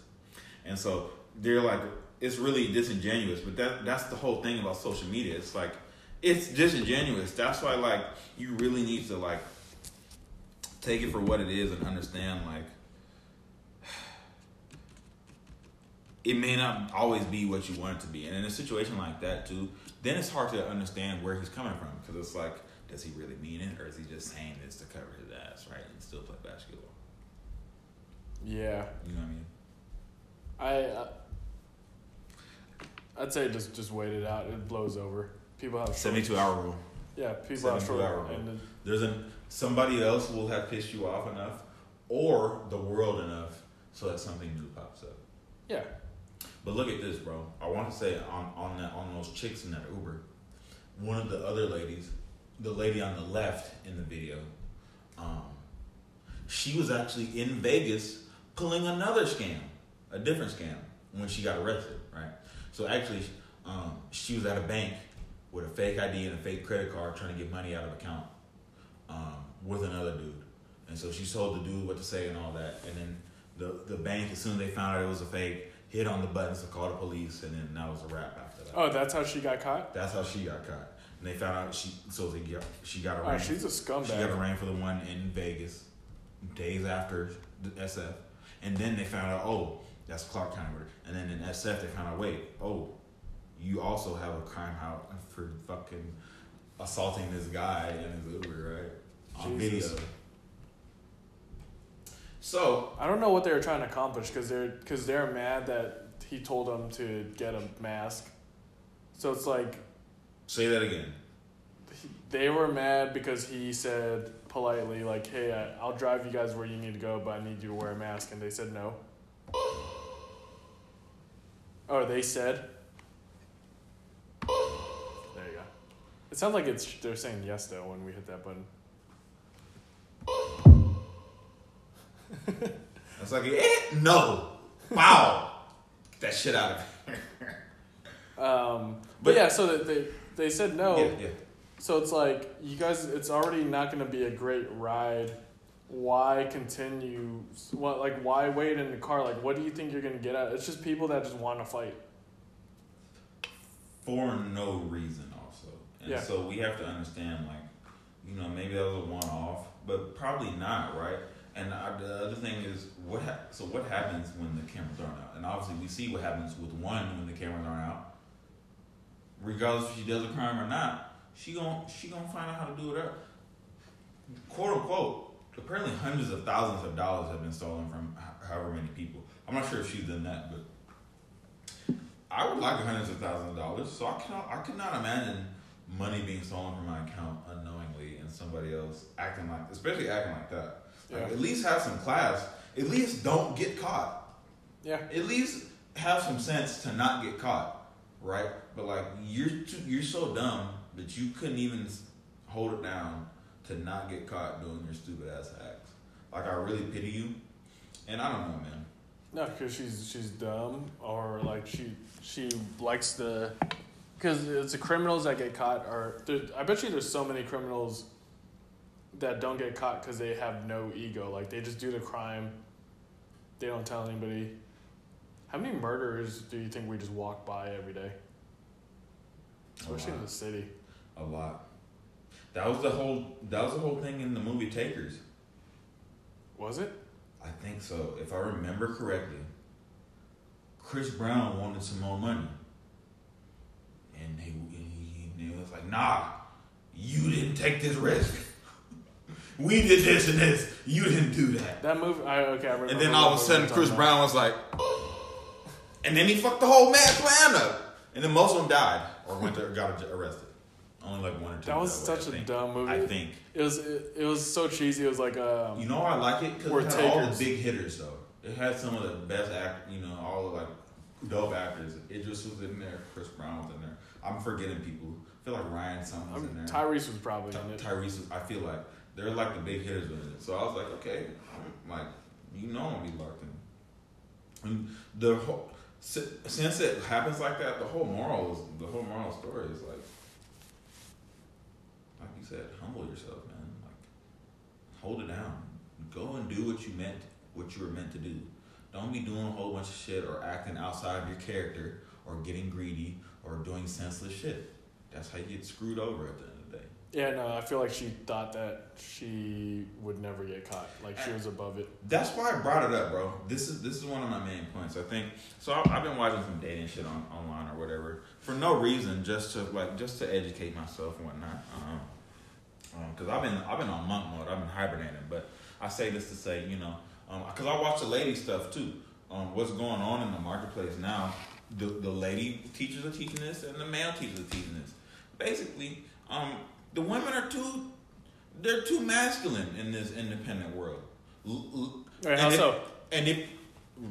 and so they're like it's really disingenuous. But that that's the whole thing about social media. It's like it's disingenuous. That's why like you really need to like take it for what it is and understand like it may not always be what you want it to be. And in a situation like that too, then it's hard to understand where he's coming from because it's like, does he really mean it or is he just saying this to cover his ass, right? And still play basketball. yeah. You know what I mean? I uh, I'd say just just wait it out. It blows over. People have Seventy-two hour rule. yeah. People have 72 short hour rule. There's a somebody else will have pissed you off enough, or the world enough, so that something new pops up. yeah. But look at this, bro. I want to say on on that on those chicks in that Uber, one of the other ladies, the lady on the left in the video, um, she was actually in Vegas pulling another scam, a different scam when she got arrested? So actually, um, she was at a bank with a fake ID and a fake credit card trying to get money out of account um, with another dude. And so she told the dude what to say and all that. And then the the bank, as soon as they found out it was a fake, hit on the buttons to call the police, and then that was a wrap after that. Oh, that's how she got caught. That's how she got caught. And they found out she so they got she got Oh, arraigned. she's a scumbag. she got arraigned for the one in Vegas, days after the SF. And then they found out, oh, that's Clark County murder. And then in SF they found out, wait, oh, you also have a crime out for fucking assaulting this guy in his Uber, right? On Jesus. video. So I don't know what they were trying to accomplish because they're because they're mad that he told them to get a mask. So it's like say that again. he- they were mad because he said politely like, "Hey, I, I'll drive you guys where you need to go, but I need you to wear a mask," and they said no. Oh, they said. There you go. It sounds like it's they're saying yes though when we hit that button. It's like, eh, no. Wow. Get that shit out of here. Um, but, But- yeah, so they, they they said no. Yeah, yeah. So it's like you guys. It's already not going to be a great ride. Why continue? What like why wait in the car? Like what do you think you're going to get at? It's just people that just want to fight. for no reason also and Yeah. so we have to understand like you know maybe that was a one-off but probably not right and I, the other thing is what ha- so what happens when the cameras aren't out and obviously we see what happens with one when the cameras aren't out regardless if she does a crime or not she gon' she gonna find out how to do it up quote unquote apparently hundreds of thousands of dollars have been stolen from however many people i'm not sure if she's done that but I would like hundreds of thousands of dollars, so I cannot, I could not imagine money being stolen from my account unknowingly and somebody else acting like, especially acting like that. Like, Yeah. at least have some class. At least don't get caught. Yeah. At least have some sense to not get caught, right? But like you're too, you're so dumb that you couldn't even hold it down to not get caught doing your stupid ass acts. Like I really pity you, and I don't know, man. No, because she's she's dumb or like she she likes the because it's the criminals that get caught are there, I bet you there's so many criminals that don't get caught because they have no ego. Like they just do the crime. They don't tell anybody. How many murderers do you think we just walk by every day? Especially in the city. A lot. That was the whole. That was the whole thing in the movie Takers. was it I think so. If I remember correctly, Chris Brown wanted some more money, and he, and he, he was like, "Nah, you didn't take this risk. we did this and this. You didn't do that." that movie I okay I remember And then all of a sudden, Chris Brown was like, and then he fucked the whole mad plan up, and then most of them died or went to, or got arrested. Only like one or two. That was such a dumb movie. I think. it was it, it was so cheesy it was like um You know I like it? Because it had all the big hitters though. It had some of the best act, you know, all the like dope actors. Idris was in there. Chris Brown was in there. I'm forgetting people. I feel like Ryan something was in there. Tyrese was probably Ty- in it. Tyrese. Was, I feel like they're like the big hitters in it. So I was like, okay, I'm like, you know, I'm gonna be locked in. And the whole since it happens like that, the whole moral is the whole moral story is like, said, humble yourself, man. Like, hold it down. Go and do what you meant, what you were meant to do. Don't be doing a whole bunch of shit or acting outside of your character or getting greedy or doing senseless shit. That's how you get screwed over at the end of the day. Yeah, no, I feel like she thought that she would never get caught. Like she was above it. That's why I brought it up, bro. This is this is one of my main points. I think so. I, I've been watching some dating shit on online or whatever for no reason, just to like just to educate myself and whatnot. Um, because I've been I've been on monk mode. I've been hibernating, but I say this to say, you know, because I watch the lady stuff too. Um, what's going on in the marketplace now? The the lady teachers are teaching this, and the male teachers are teaching this. Basically, um, the women are too they're too masculine in this independent world. L- l- Wait, how and if- so? And if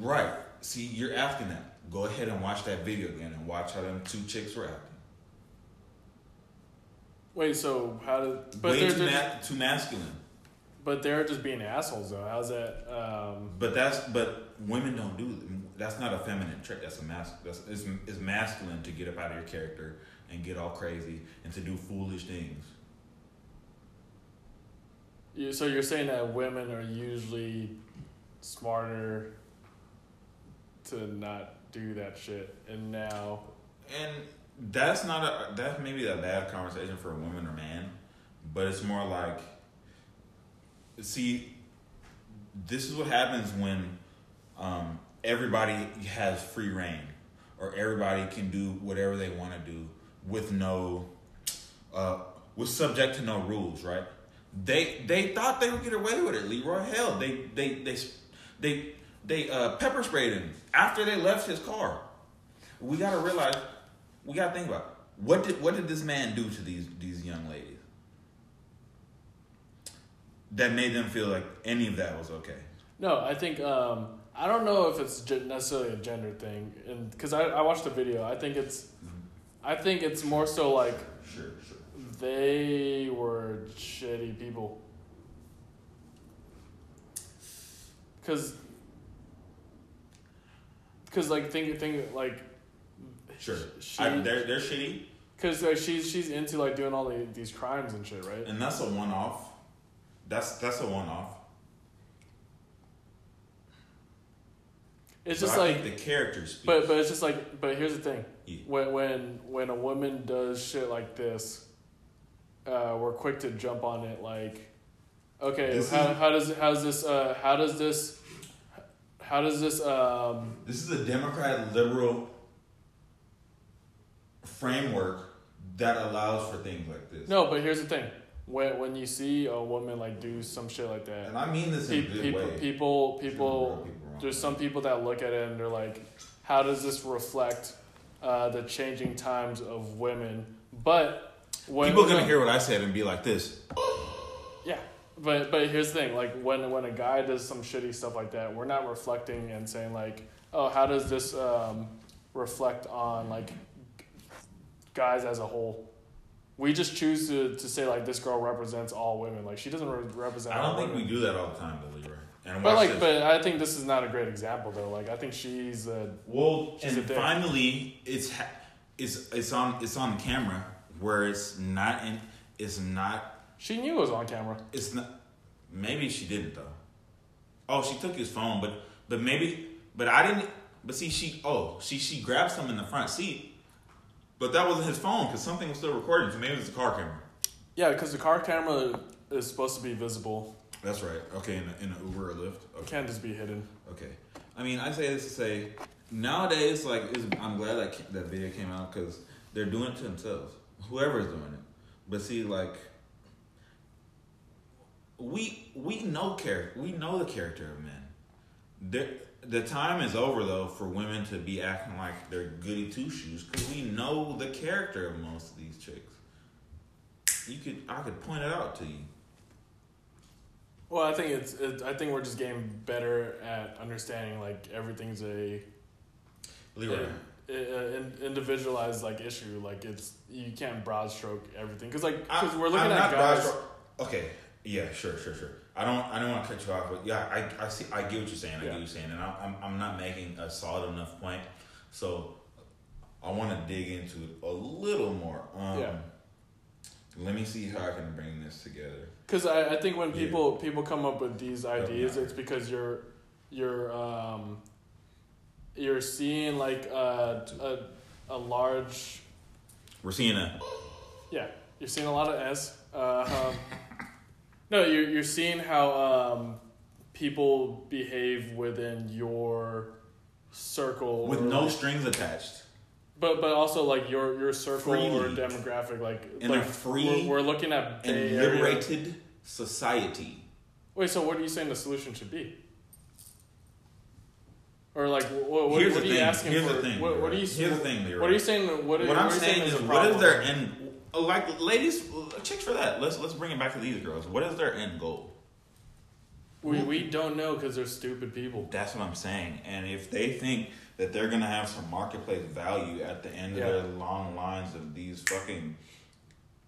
right, see, you're asking that. Go ahead and watch that video again and watch how them two chicks acting. Wait, so how did? But Way they're, too, they're ma- too masculine. but they're just being assholes though. How's that? Um, But that's but women don't do that's not a feminine trait. That's a mas. That's it's, it's masculine to get up out of your character and get all crazy and to do foolish things. You, so you're saying that women are usually smarter to not do that shit, and now And that's not a that may be a bad conversation for a woman or man, but it's more like see this is what happens when um, everybody has free reign or everybody can do whatever they want to do with no uh, with subject to no rules, right? They they thought they would get away with it. Leroy hell, they they they they they uh, pepper sprayed him after they left his car. We gotta realize, we gotta think about what did what did this man do to these these young ladies that made them feel like any of that was okay. no, I think um, I don't know if it's necessarily a gender thing, and because I, I watched the video, I think it's I think it's more so like Sure, sure. they were shitty people. Cause, cause like think think like, Sure. she, I, they're they're shitty, cause like she's she's into like doing all the, these crimes and shit, right? and that's a one off. That's that's a one off. It's just like, the characters. but but it's just like, but here's the thing: Yeah. when when when a woman does shit like this, uh, we're quick to jump on it. Like, okay, This how is- how does how does this uh how does this how does this um This is a Democrat liberal framework that allows for things like this. No, but here's the thing: when when you see a woman like do some shit like that, And I mean this in pe- a good people way. people people people there's some people that look at it and they're like, how does this reflect uh, the changing times of women? But when People are gonna hear what I said and be like this. yeah. But but here's the thing: like when when a guy does some shitty stuff like that, we're not reflecting and saying like, oh, how does this um, reflect on like guys as a whole? We just choose to, to say like this girl represents all women. Like she doesn't re- represent. I don't think we do that all the time, though, Leroy. And But like, this. but I think this is not a great example though. Like I think she's a well, she's and a finally, it's ha- it's it's on it's on camera where it's not in it's not she knew it was on camera. it's not maybe she didn't though. Oh, she took his phone, but but maybe but I didn't. But see, she oh she she grabbed some in the front seat, but that wasn't his phone because something was still recording. So maybe it was a car camera. Yeah, because the car camera is supposed to be visible. That's right. Okay, in a, in an Uber or Lyft. It can't just be hidden. Okay. I mean, I say this to say, nowadays, like, I'm glad that that video came out because they're doing it to themselves. Whoever's doing it. But see, like, we we know character. We know the character of men. The the time is over though for women to be acting like they're goody two shoes because we know the character of most of these chicks. You could I could point it out to you. Well, I think it's. It, I think we're just getting better at understanding like everything's a, Leroy. a, individualized like issue. Like it's you can't broad stroke everything because like because we're looking I'm at guys. broad Okay, yeah, sure, sure, sure. I don't, I don't want to cut you off, but yeah, I, I see, I get what you're saying. I Yeah. get what you're saying, and I'm, I'm, I'm not making a solid enough point, so I want to dig into it a little more. Um, Yeah. Let me see how I can bring this together. Because I, I think when Yeah. people people come up with these ideas, it's because you're you're um, you're seeing like a, a a large We're seeing a yeah you're seeing a lot of S. Uh, um, no, you're you're seeing how um, people behave within your circle with or, no strings attached. but but also like your your circle or demographic like In a free we're, we're looking at And Area. liberated society. Wait, so what are you saying the solution should be? Or like, what, what, what are you thing. asking Here's for? the thing. what, what are you? Here's the thing, Leroy. What are you saying? What, are, what I'm you saying is what is problem? their end? Like, ladies, chicks for that. Let's let's bring it back to these girls. What is their end goal? We we don't know because they're stupid people. That's what I'm saying. And if they think that they're gonna have some marketplace value at the end Yeah. of their long lines of these fucking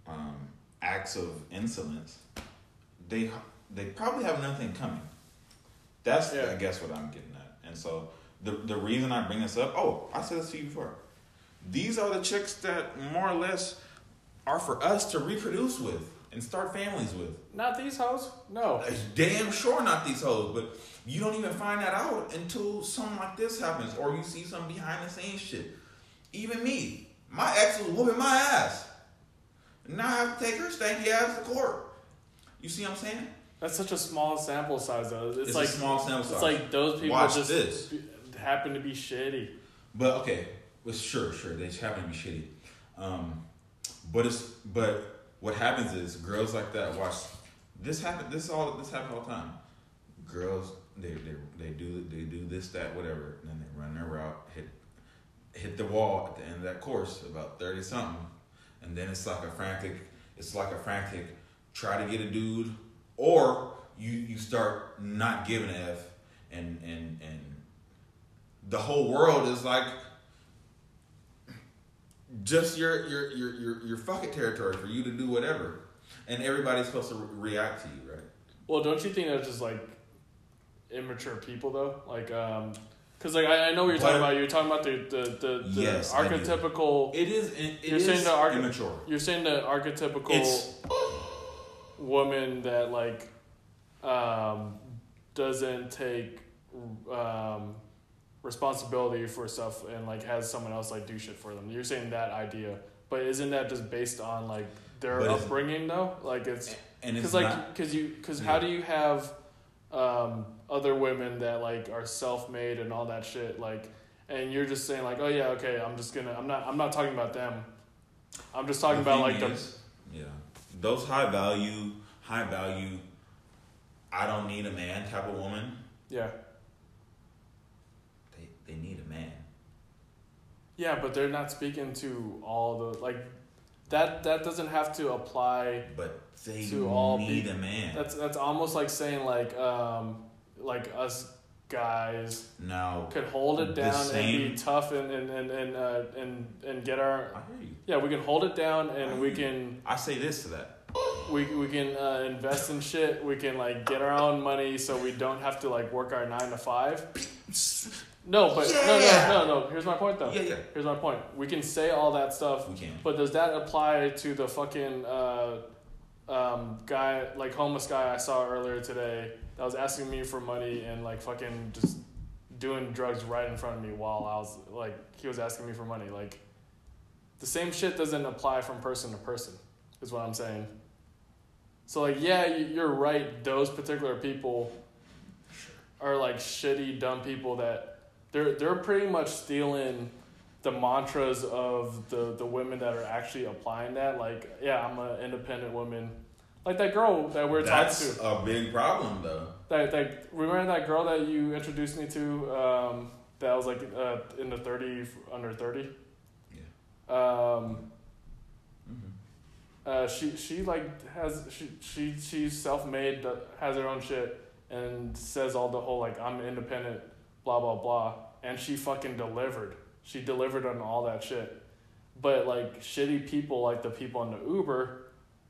um, acts of insolence, they they probably have nothing coming. That's Yeah. I guess what I'm getting at. And so the the reason I bring this up. Oh, I said this to you before. These are the chicks that more or less are for us to reproduce with and start families with. Not these hoes. No. It's damn sure not these hoes, but you don't even find that out until something like this happens or you see some behind the scenes shit. Even me, my ex was whooping my ass. Now I have to take her stanky ass to court. You see what I'm saying? That's such a small sample size, though. It's, It's, like a small sample size. it's like those people Watch just this. happen to be shitty. But okay, well, sure, sure, they just happen to be shitty. Um, but it's but what happens is girls like that watch this happen. This all this happens all the time. Girls they they they do they do this that whatever, and then they run their route, hit hit the wall at the end of that course about thirty something, and then it's like a frantic. It's like a frantic try to get a dude, or you you start not giving a f, and and and the whole world is like just your your your your, your fucking territory for you to do whatever, and everybody's supposed to re- react to you, right? Well, don't you think that's just like immature people though? Like, um, because like I, I know what you're talking about. You're talking about the the the, the Yes, archetypical. It is it You're is saying the argu- immature. You're saying the archetypical It's woman that like um, doesn't take um, responsibility for stuff and like has someone else like do shit for them. You're saying that idea, but isn't that just based on like their But upbringing though? Like it's and it's because like because you because Yeah. how do you have um, other women that like are self-made and all that shit like and you're just saying like oh yeah okay i'm just gonna i'm not i'm not talking about them i'm just talking the about like the yeah, those high value, high value. I don't need a man type of woman. yeah They need a man. yeah but they're not speaking to all the like that that doesn't have to apply But they To all need be- a man. that's that's almost like saying like um like us guys no could hold it down and be tough and and and and, uh, and and get our I hear you. yeah we can hold it down and we can I say this to that. we we can uh, invest in shit. We can like get our own money, so we don't have to like work our nine to five. No, but no, Yeah. no, no, no. Here's my point, though. Yeah, yeah, Here's my point. We can say all that stuff, we can. but does that apply to the fucking uh, um, guy, like homeless guy I saw earlier today that was asking me for money and like fucking just doing drugs right in front of me while I was like he was asking me for money. Like the same shit doesn't apply from person to person. Is what I'm saying. So like yeah, you're right. Those particular people are like shitty, dumb people that they're they're pretty much stealing the mantras of the the women that are actually applying that. Like yeah, I'm an independent woman. Like that girl that we we're That's talking to. That's a big problem, though. That that remember that girl that you introduced me to. Um, that was like uh, in the thirty under thirty. Yeah. Um, hmm uh, she she like has she she she's self made, has her own shit, and says all the whole like I'm independent, blah blah blah, and she fucking delivered. She delivered on all that shit, but like shitty people like the people in the Uber,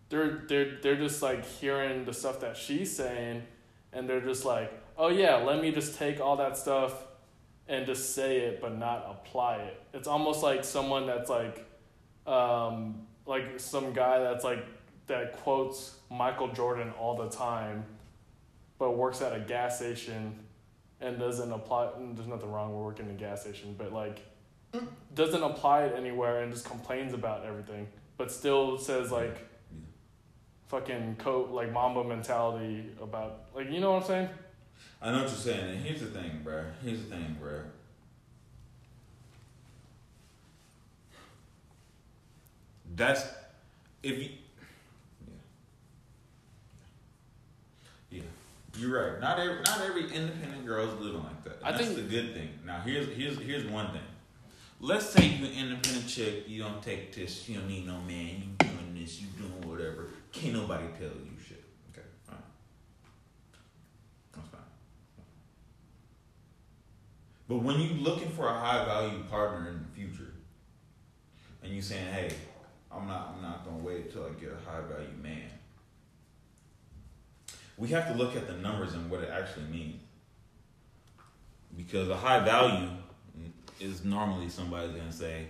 they're they're they're just like hearing the stuff that she's saying, and they're just like, oh yeah, let me just take all that stuff, and just say it but not apply it. It's almost like someone that's like, um, like some guy that's like that quotes Michael Jordan all the time, but works at a gas station and doesn't apply. and There's nothing wrong with working in a gas station, but like doesn't apply it anywhere and just complains about everything, but still says like fucking coat like Mamba mentality about like you know what I'm saying? I know what you're saying, and here's the thing, bruh. Here's the thing, bruh. That's if you. Yeah. Yeah. You're right. Not every not every independent girl is living like that. I That's think- the good thing. Now here's here's here's one thing. Let's say you're an independent chick. You don't take this. You don't need no man. You doing this. You doing whatever. Can't nobody tell you shit. Okay. Fine. That's fine. But when you're looking for a high value partner in the future, and you saying, "Hey, I'm not, I'm not gonna wait until I get a high value man," we have to look at the numbers and what it actually means. because a high value is normally somebody's gonna say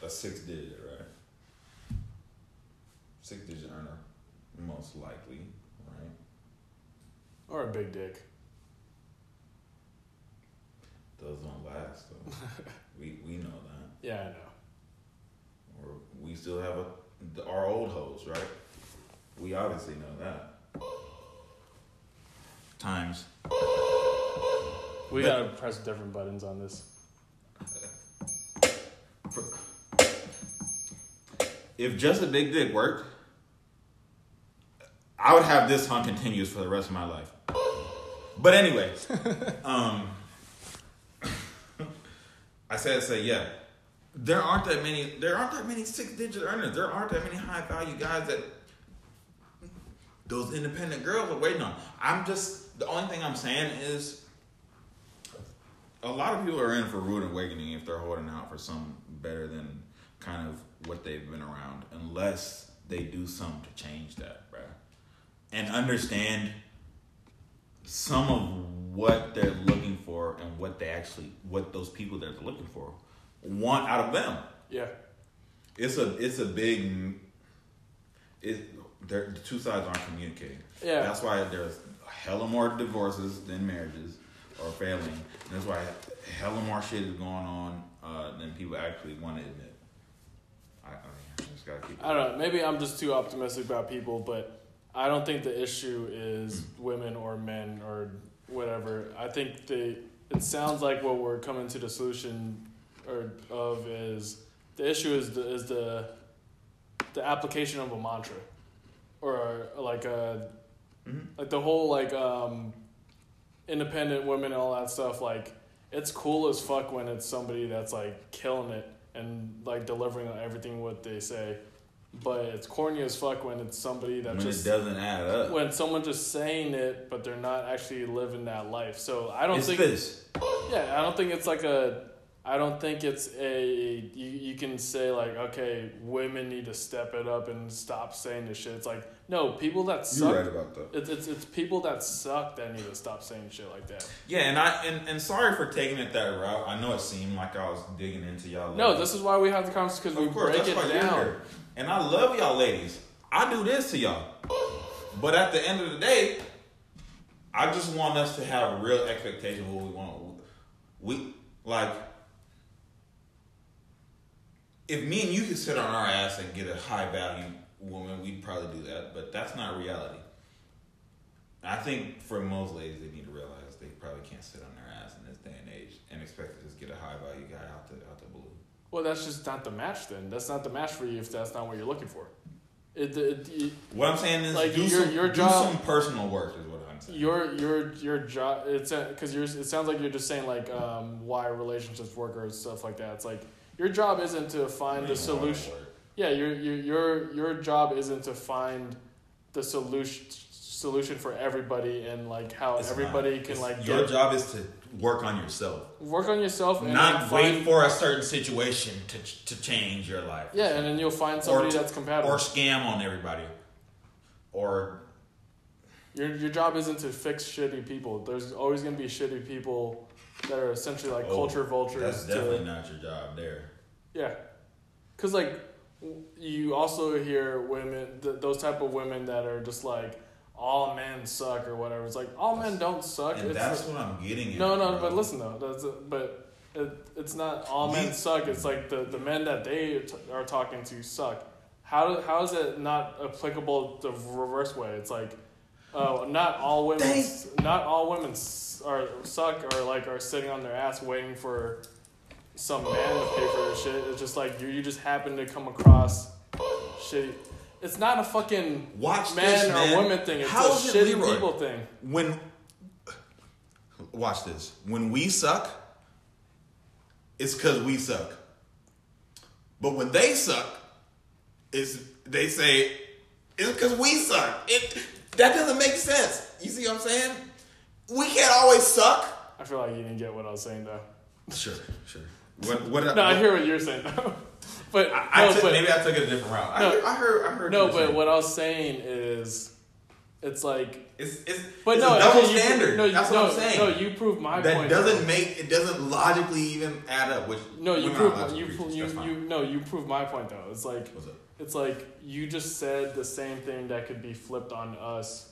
a six digit, right? Six digit earner, most likely, right? Or a big dick. Those don't last though. we we know that. Yeah, I know. Or we still have a our old hoes, right? We obviously know that. Times. We gotta press different buttons on this. If just a big dick worked, I would have this on continuous for the rest of my life. But anyway, um, I said, say yeah. There aren't that many. There aren't that many six-digit earners. There aren't that many high-value guys that those independent girls are waiting on. I'm just the only thing I'm saying is a lot of people are in for rude awakening if they're holding out for some better than kind of what they've been around, unless they do something to change that, bruh. And understand some of what they're looking for and what they actually, what those people that they're looking for want out of them. Yeah. It's a, it's a big, it, the two sides aren't communicating. Yeah. That's why there's hella more divorces than marriages are failing. And that's why hella more shit is going on uh, than people actually want to admit. I, I, mean, I just gotta keep. I don't know. Maybe I'm just too optimistic about people, but I don't think the issue is women or men or whatever. I think the it sounds like what we're coming to the solution or of is the issue is the is the the application of a mantra or like a Mhm. like the whole like um independent women and all that stuff like it's cool as fuck when it's somebody that's like killing it and like delivering on everything what they say but it's corny as fuck when it's somebody that when just it doesn't add up. when someone just saying it but they're not actually living that life so i don't it's think this. yeah, I don't think it's like a. I don't think it's a. You, you can say like, okay, women need to step it up and stop saying this shit. It's like, no, people that suck. You're right about that. It's, it's it's people that suck that need to stop saying shit like that. Yeah, and I and, and sorry for taking it that route. I know it seemed like I was digging into y'all. No, this is why we have the conversation because we course, break that's it why you're down. here. And I love y'all ladies. I do this to y'all. But at the end of the day, I just want us to have a real expectation of what we want. We like if me and you could sit on our ass and get a high value woman, we'd probably do that, but that's not reality. I think for most ladies they need to realize they probably can't sit on their ass in this day and age and expect to just get a high value guy out the out the blue. Well, that's just not the match. Then that's not the match for you if that's not what you're looking for. It, it, it What I'm saying is, Like, do, your- some, your do job- some personal work, is what I'm saying. your your your job it's because you're it sounds like you're just saying like um, why relationships work or stuff like that it's like your job isn't to find the solution. yeah your your your your job isn't to find the solution solution for everybody and like how It's everybody not. can like Your get, job is to work on yourself, work on yourself and not then wait find, for a certain situation to to change your life. yeah and then you'll find somebody to- that's compatible. or scam on everybody, or your your job isn't to fix shitty people. There's always going to be shitty people that are essentially like Oh, culture vultures that's to- definitely not your job there. Yeah, because like you also hear women, th- those type of women that are just like all men suck or whatever. It's like all men don't suck. And It's that's what I'm getting at. no, no. bro. But listen though, that's a, but it, it's not all men suck. It's like the the men that they t- are talking to suck. How do, how is it not applicable the reverse way? It's like. Oh, not all women. Dang. Not all women are suck or like are sitting on their ass waiting for some man to pay for their shit. It's just like you, you just happen to come across shitty. It's not a fucking Watch man this, or man. woman thing. It's How a is it shitty Leroy? people thing. when watch this when we suck it's because we suck but when they suck it's they say it's because we suck it that doesn't make sense you see what i'm saying we can't always suck I feel like you didn't get what I was saying though. sure sure what what No, I hear what you're saying though. but I, I no, took, but maybe I took it a different route. No. I, I heard. I heard. no, you but saying. what I was saying is, It's like, It's it's but it's no, a double actually, you- standard. No, you- That's no, what I'm saying. No, you prove my that point. That doesn't make it doesn't logically even add up. Which No, you prove allowed to you preach, you, you no you prove my point though. It's like What's up? it's like you just said the same thing that could be flipped on us.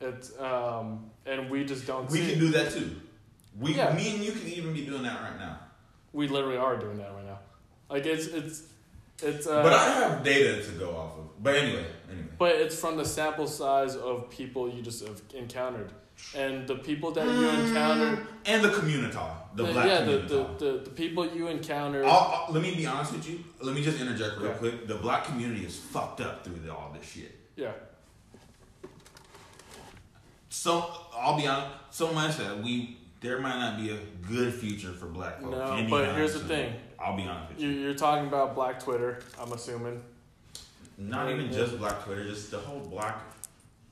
It's um and we just don't We can it. do that too. We, Yeah. me and you can even be doing that right now. We literally are doing that right now. Like it's it's it's uh but I have data to go off of. But anyway, anyway. but it's from the sample size of people you just have encountered. And the people that you encountered and the community, the, the- black yeah, the, community. the, the, the people you encountered I'll, I'll- let me be honest with you. Let me just interject real Yeah. quick. The black community is fucked up through the, all this shit. Yeah. So I'll be honest. So much that we there might not be a good future for black folks. No, but here's the thing. I'll be honest with You you. you're talking about black Twitter, I'm assuming. Not even just black Twitter, just the whole black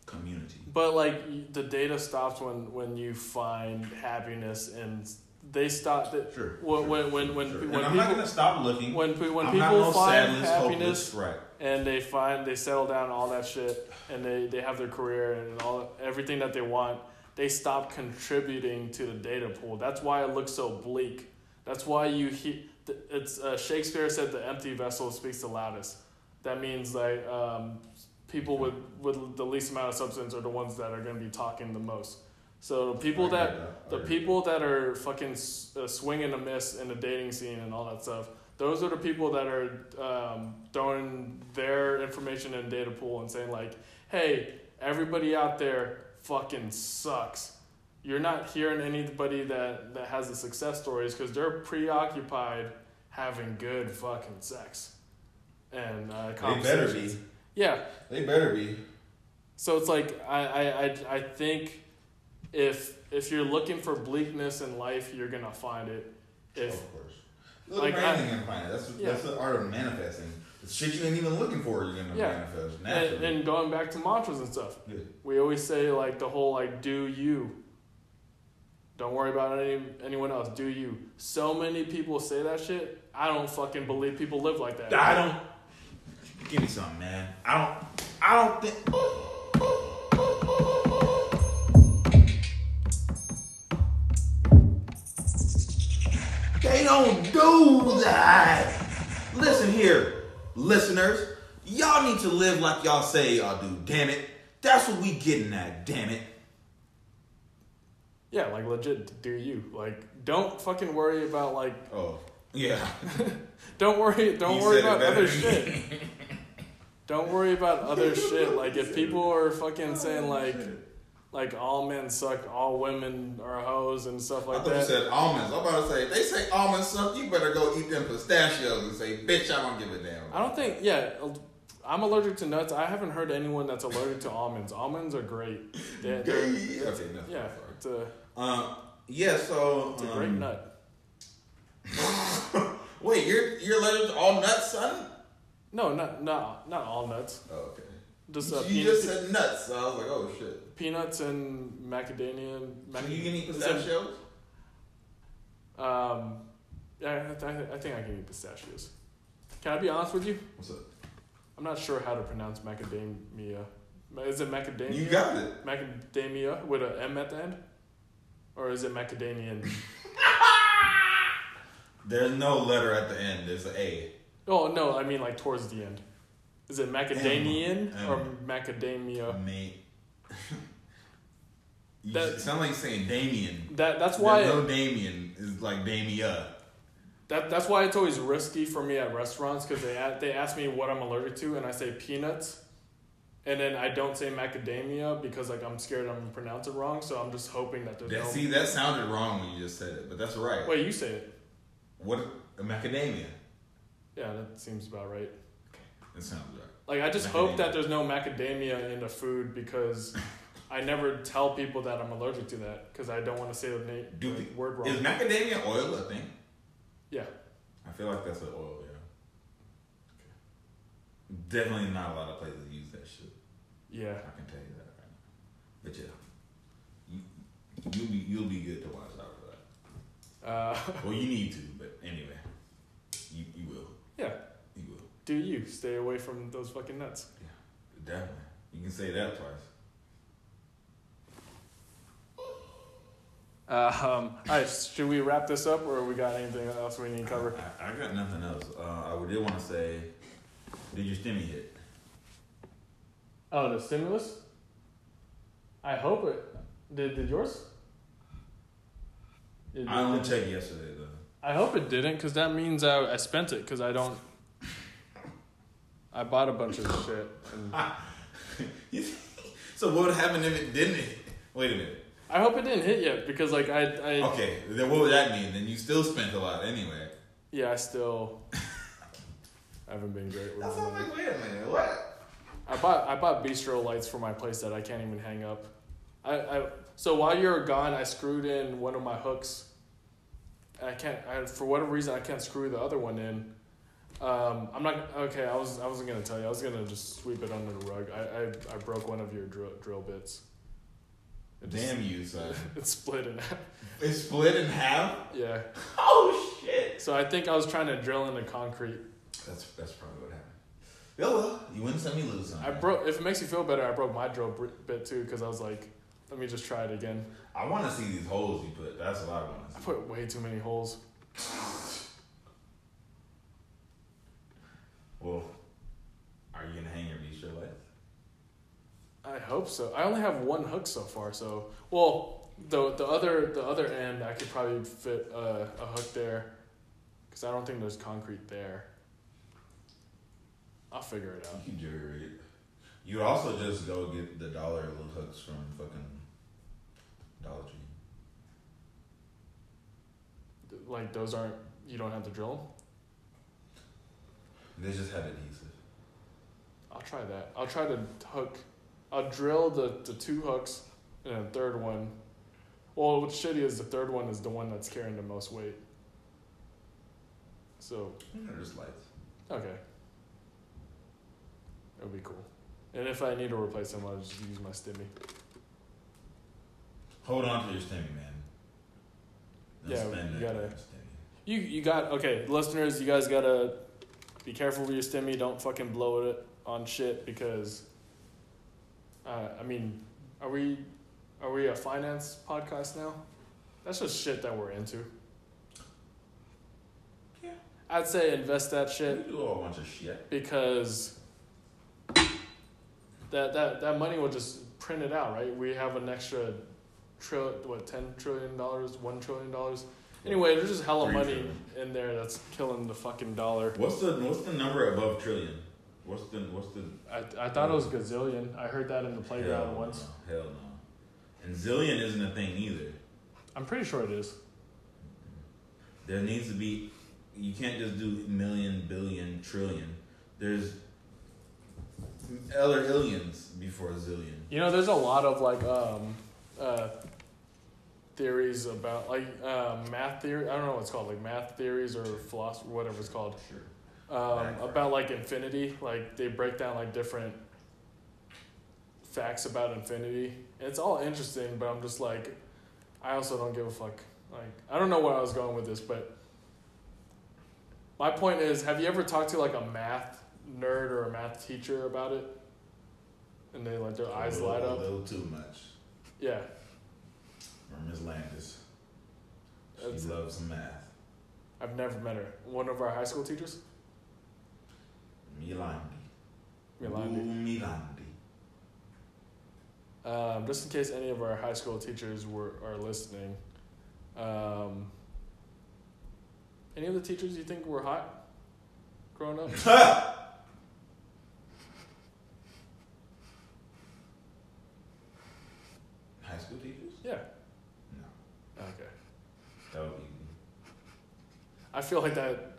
community. But like the data stops when when you find happiness and they stop that Sure. when sure, when when sure, when, when And I'm people not gonna stop looking. when when I'm people find sadness, happiness hopeless, right? And they find they settle down all that shit and they they have their career and all everything that they want they stop contributing to the data pool. That's why it looks so bleak. That's why you he it's uh, shakespeare said the empty vessel speaks the loudest. That means like um, people with with the least amount of substance are the ones that are going to be talking the most. So the people that that. The people that are fucking s- uh, swinging a miss in the dating scene and all that stuff, those are the people that are um, throwing their information in data pool and saying like, "Hey, everybody out there fucking sucks." You're not hearing anybody that that has the success stories because they're preoccupied having good fucking sex and uh, They better be. Yeah, They better be. so it's like I, I, I, I think if if you're looking for bleakness in life, you're gonna find it. If of course. Look, like, like, I- anything can find it. That's Yeah. that's the art of manifesting. The shit you ain't even looking for, you're gonna Yeah. manifest and, naturally. and going back to mantras and stuff, Yeah. we always say like the whole like do you. Don't worry about any anyone else. Do you? So many people say that shit. I don't fucking believe people live like that. I don't. Give me something, man. I don't. I don't think. They don't do that. Listen here, listeners. Y'all need to live like y'all say y'all do. Damn it. That's what we getting at. Damn it. Yeah, like legit. Do you? Like don't fucking worry about like Oh, yeah. don't worry don't He worry about other shit. Don't worry about other shit. Like if people are fucking saying like like all men suck, all women are hoes and stuff like I thought you that. said almonds. I'm about to say, if they say almonds suck, you better go eat them pistachios and say, bitch, I don't give a damn. I don't think yeah. I'm allergic to nuts. I haven't heard anyone that's allergic to almonds. Almonds are great. They're, they're, Okay, enough. yeah, it's a Um, yeah, so. it's a great um, nut. Wait, you're you're allergic to all nuts, son? No, not not not all nuts. Oh, okay. Just uh, you peanut, just said nuts, so I was like, oh shit. Peanuts and macadamia. Mac- you can eat pistachios? Um, yeah, I, th- I think I can eat pistachios. Can I be honest with you? What's up? I'm not sure how to pronounce macadamia. Is it macadamia? You got it. Macadamia with an M at the end? Or is it macadamian? There's no letter at the end. There's an A. oh, no, I mean like towards the end. Is it macadamian M. or macadamia? Mate. You That- sound like you're saying Damien. That that's why no Damien is like Damia. that that's why it's always risky for me at restaurants because they they ask me what I'm allergic to and I say peanuts, and then I don't say macadamia because like I'm scared I'm gonna pronounce it wrong. So I'm just hoping that there's That, no. see, that sounded wrong when you just said it, but that's right. Wait, you say it? What macadamia? Yeah, that seems about right. Okay. That sounds right. Like I just Macadamia. hope that there's no macadamia in the food because I never tell people that I'm allergic to that because I don't want to say the, name, Do the word wrong. Is macadamia oil a thing? yeah, I feel like that's an oil, yeah. Definitely not a lot of places use that shit. yeah. I can tell you that right now. But yeah, you you'll be you'll be good to watch out for that. Uh, Well, you need to, but anyway, you you will yeah. you will Do you stay away from those fucking nuts? Yeah, definitely. You can say that twice. Uh, um, all right, should we wrap this up, or we got anything else we need to cover? I, I got nothing else. Uh, I did want to say, did your stimmy hit? Oh, the stimulus. I hope it did. Did yours? It I only checked yesterday though. I hope it didn't, because that means I, I spent it, because I don't. I bought a bunch of shit. And so what would happen if it didn't hit? Wait a minute. I hope it didn't hit yet, because like I, I Okay, then what would that mean? Then you still spent a lot anyway. yeah, I still haven't been great with That's money. like, wait a minute, what? I bought I bought bistro lights for my place that I can't even hang up. I, I so while you were gone, I screwed in one of my hooks. I can't I, for whatever reason I can't screw the other one in. Um, I'm not okay. I was I wasn't gonna tell you. I was gonna just sweep it under the rug. I I, I broke one of your drill drill bits. It just- Damn you, son. It split in half. It split in half? Yeah. Oh shit. So I think I was trying to drill into concrete. That's that's probably what happened. Oh well, you win some, you lose some. I broke. If it makes you feel better, I broke my drill bit too because I was like, let me just try it again. I want to see these holes you put. That's what I want I to see. put way too many holes. Well, are you gonna hang your bistro lights? I hope so. I only have one hook so far, so well, the the other the other end I could probably fit a, a hook there, because I don't think there's concrete there. I'll figure it out. You can rig it. You also just go get the dollar little hooks from fucking Dollar Tree. Like those aren't you don't have to drill? They just had adhesive. I'll try that. I'll try to hook. I'll drill the, the two hooks and a third one. Well, what's shitty is the third one is the one that's carrying the most weight. So They're just lights. okay, that would be cool. And if I need to replace them, I'll just use my stimmy. Hold on to your stimmy, man. Don't Yeah, you gotta- You you got okay, listeners. You guys gotta be careful with your stimmy. Don't fucking blow it on shit because. Uh, I mean, are we are we a finance podcast now? That's just shit that we're into. Yeah. I'd say invest that We shit do a whole bunch of shit. because that that that money will just print it out, right? We have an extra trill what ten trillion dollars, one trillion dollars. Anyway, there's just hella Three money trillion. in there that's killing the fucking dollar. What's the what's the number above trillion? What's the what's the I, I thought it was gazillion. I heard that in the playground hell once. No, hell no. And zillion isn't a thing either. I'm pretty sure it is. There needs to be. You can't just do million, billion, trillion. There's other illions before zillion. You know, there's a lot of like um, uh, theories about like uh, math theory. I don't know what it's called, like math theories or philosophy, whatever it's called. Sure. Um, about like infinity. Like they break down like different facts about infinity. It's all interesting, but I'm just like, I also don't give a fuck. Like I don't know where I was going with this, but my point is, have you ever talked to like a math nerd or a math teacher about it? And they like their eyes a light A up. little too much. Yeah, Miss Landis. She That's- loves some math. I've never met her. One of our high school teachers. Milandi. Milandi. Ooh, Milandi. Um, just in case any of our high school teachers were are listening, um, any of the teachers you think were hot growing up? High school teachers? Yeah. No. Okay. That would be. I feel like that.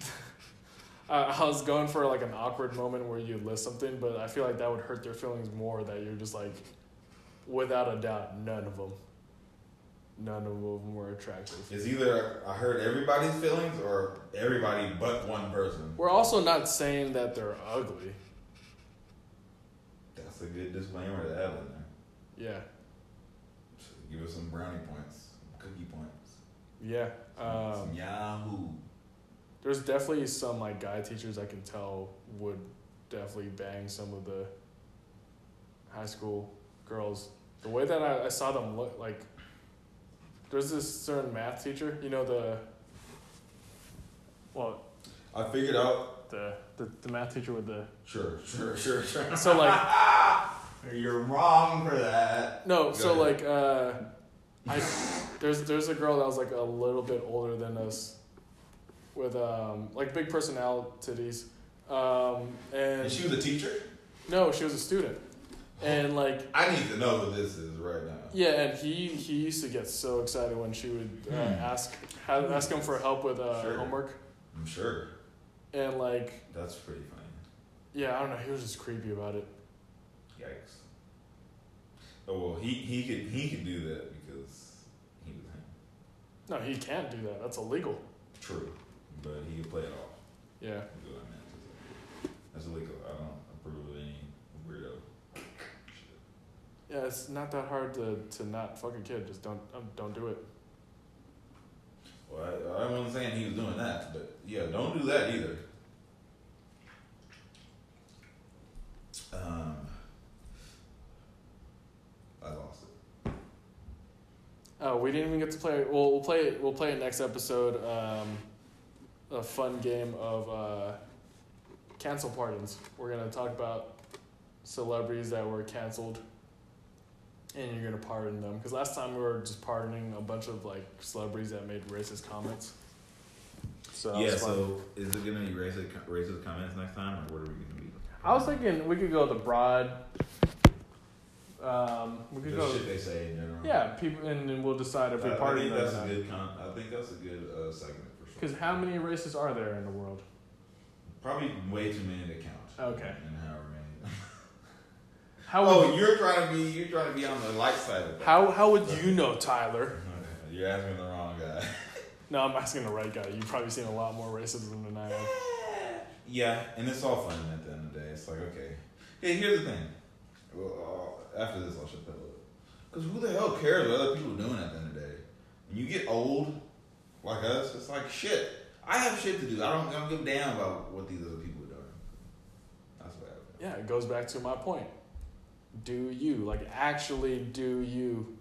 I I was going for like an awkward moment where you list something, but I feel like that would hurt their feelings more. That you're just like, without a doubt, none of them, none of them were attractive. It's either I hurt everybody's feelings or everybody but one person. We're also not saying that they're ugly. That's a good disclaimer to have in there. Yeah. So give us some brownie points, cookie points, Yeah. Um, Yahoo. There's definitely some like guy teachers I can tell would definitely bang some of the high school girls. The way that I, I saw them look like. There's this certain math teacher, you know the. Well, I figured out. the the, the math teacher with the. Sure, sure, sure, sure. So like You're wrong for that. no, Go so ahead. like uh, I there's there's a girl that was like a little bit older than us, with um like big personalities, um and And she was a teacher. no, she was a student, and like I need to know what this is right now. Yeah, and he he used to get so excited when she would uh, Hmm. ask ha- ask him for help with uh, Sure. homework, I'm sure and like that's pretty funny. yeah, I don't know, he was just creepy about it. Yikes. Oh well, he he could he could do that because he was him. No, he can't do that. That's illegal. True, but he can play it off. Yeah, That's what I meant. That's illegal. I don't approve of any weirdo shit. yeah, it's not that hard to, to not fuck a kid. Just don't um, don't do it. Well, I, I wasn't saying he was doing that, but yeah, don't do that either. Um, I lost. Oh, we didn't even get to play. Well, we'll play it. We'll play it next episode. Um, a fun game of uh, cancel pardons. We're gonna talk about celebrities that were canceled, and you're gonna pardon them. Because last time we were just pardoning a bunch of like celebrities that made racist comments. So that yeah. was fun. So is it gonna be racist racist comments next time, or what are we gonna be? I was thinking we could go the broad. Um, we could the go. shit they say in general. Yeah, people, and then we'll decide if we I, think or that's a not. good. Con- I think that's a good uh, segment for sure. Because how many races are there in the world? Probably way too many to count. Okay. And however many. How oh, you're trying to be you're trying to be on the light side of that. how how would you know Tyler? You're asking the wrong guy. No, I'm asking the right guy. You've probably seen a lot more racism than I have. Yeah, and it's all fun at the end of the day. It's like, okay. Hey, here's the thing. Well, after this, I'll shut that up. Because who the hell cares what other people are doing at the end of the day? When you get old, like us, it's like, shit. I have shit to do. I don't, I don't give a damn about what these other people are doing. That's what happened. Yeah, it goes back to my point. Do you like actually do you?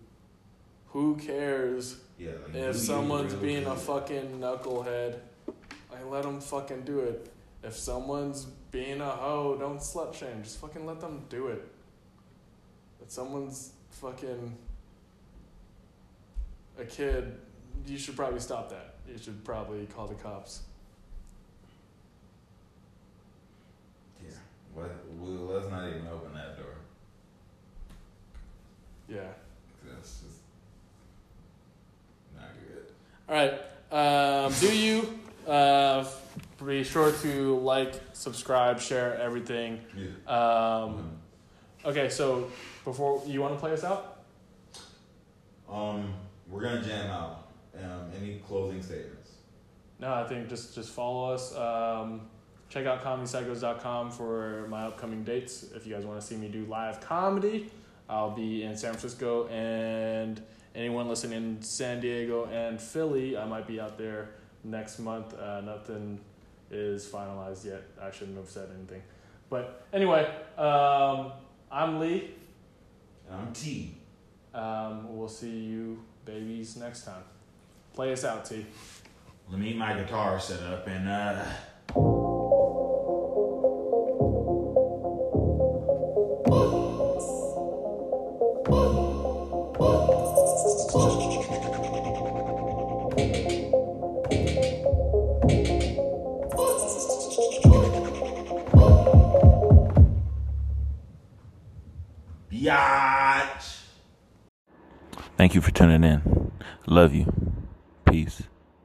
Who cares Yeah, like, if someone's being a fucking knucklehead? Like let them fucking do it. If someone's being a hoe, don't slut shame. Just fucking let them do it. If someone's fucking a kid, you should probably stop that. You should probably call the cops. Yeah. Well, well, let's not even open that door. Yeah. That's just not good. All right. Um, do you uh, be sure to like, subscribe, share everything. Yeah. Um, okay, so before you want to play us out? Um, we're gonna jam out. Um, any closing statements? No, I think just just follow us. Um, check out comedycycles.com for my upcoming dates. If you guys want to see me do live comedy, I'll be in San Francisco and anyone listening in San Diego and Philly, I might be out there next month. Uh, nothing is finalized yet. I shouldn't have said anything. But anyway, um, I'm Lee. I'm T. Um, we'll see you babies next time. Play us out, T. Let me get my guitar set up and uh. Thank you for tuning in. Love you. Peace.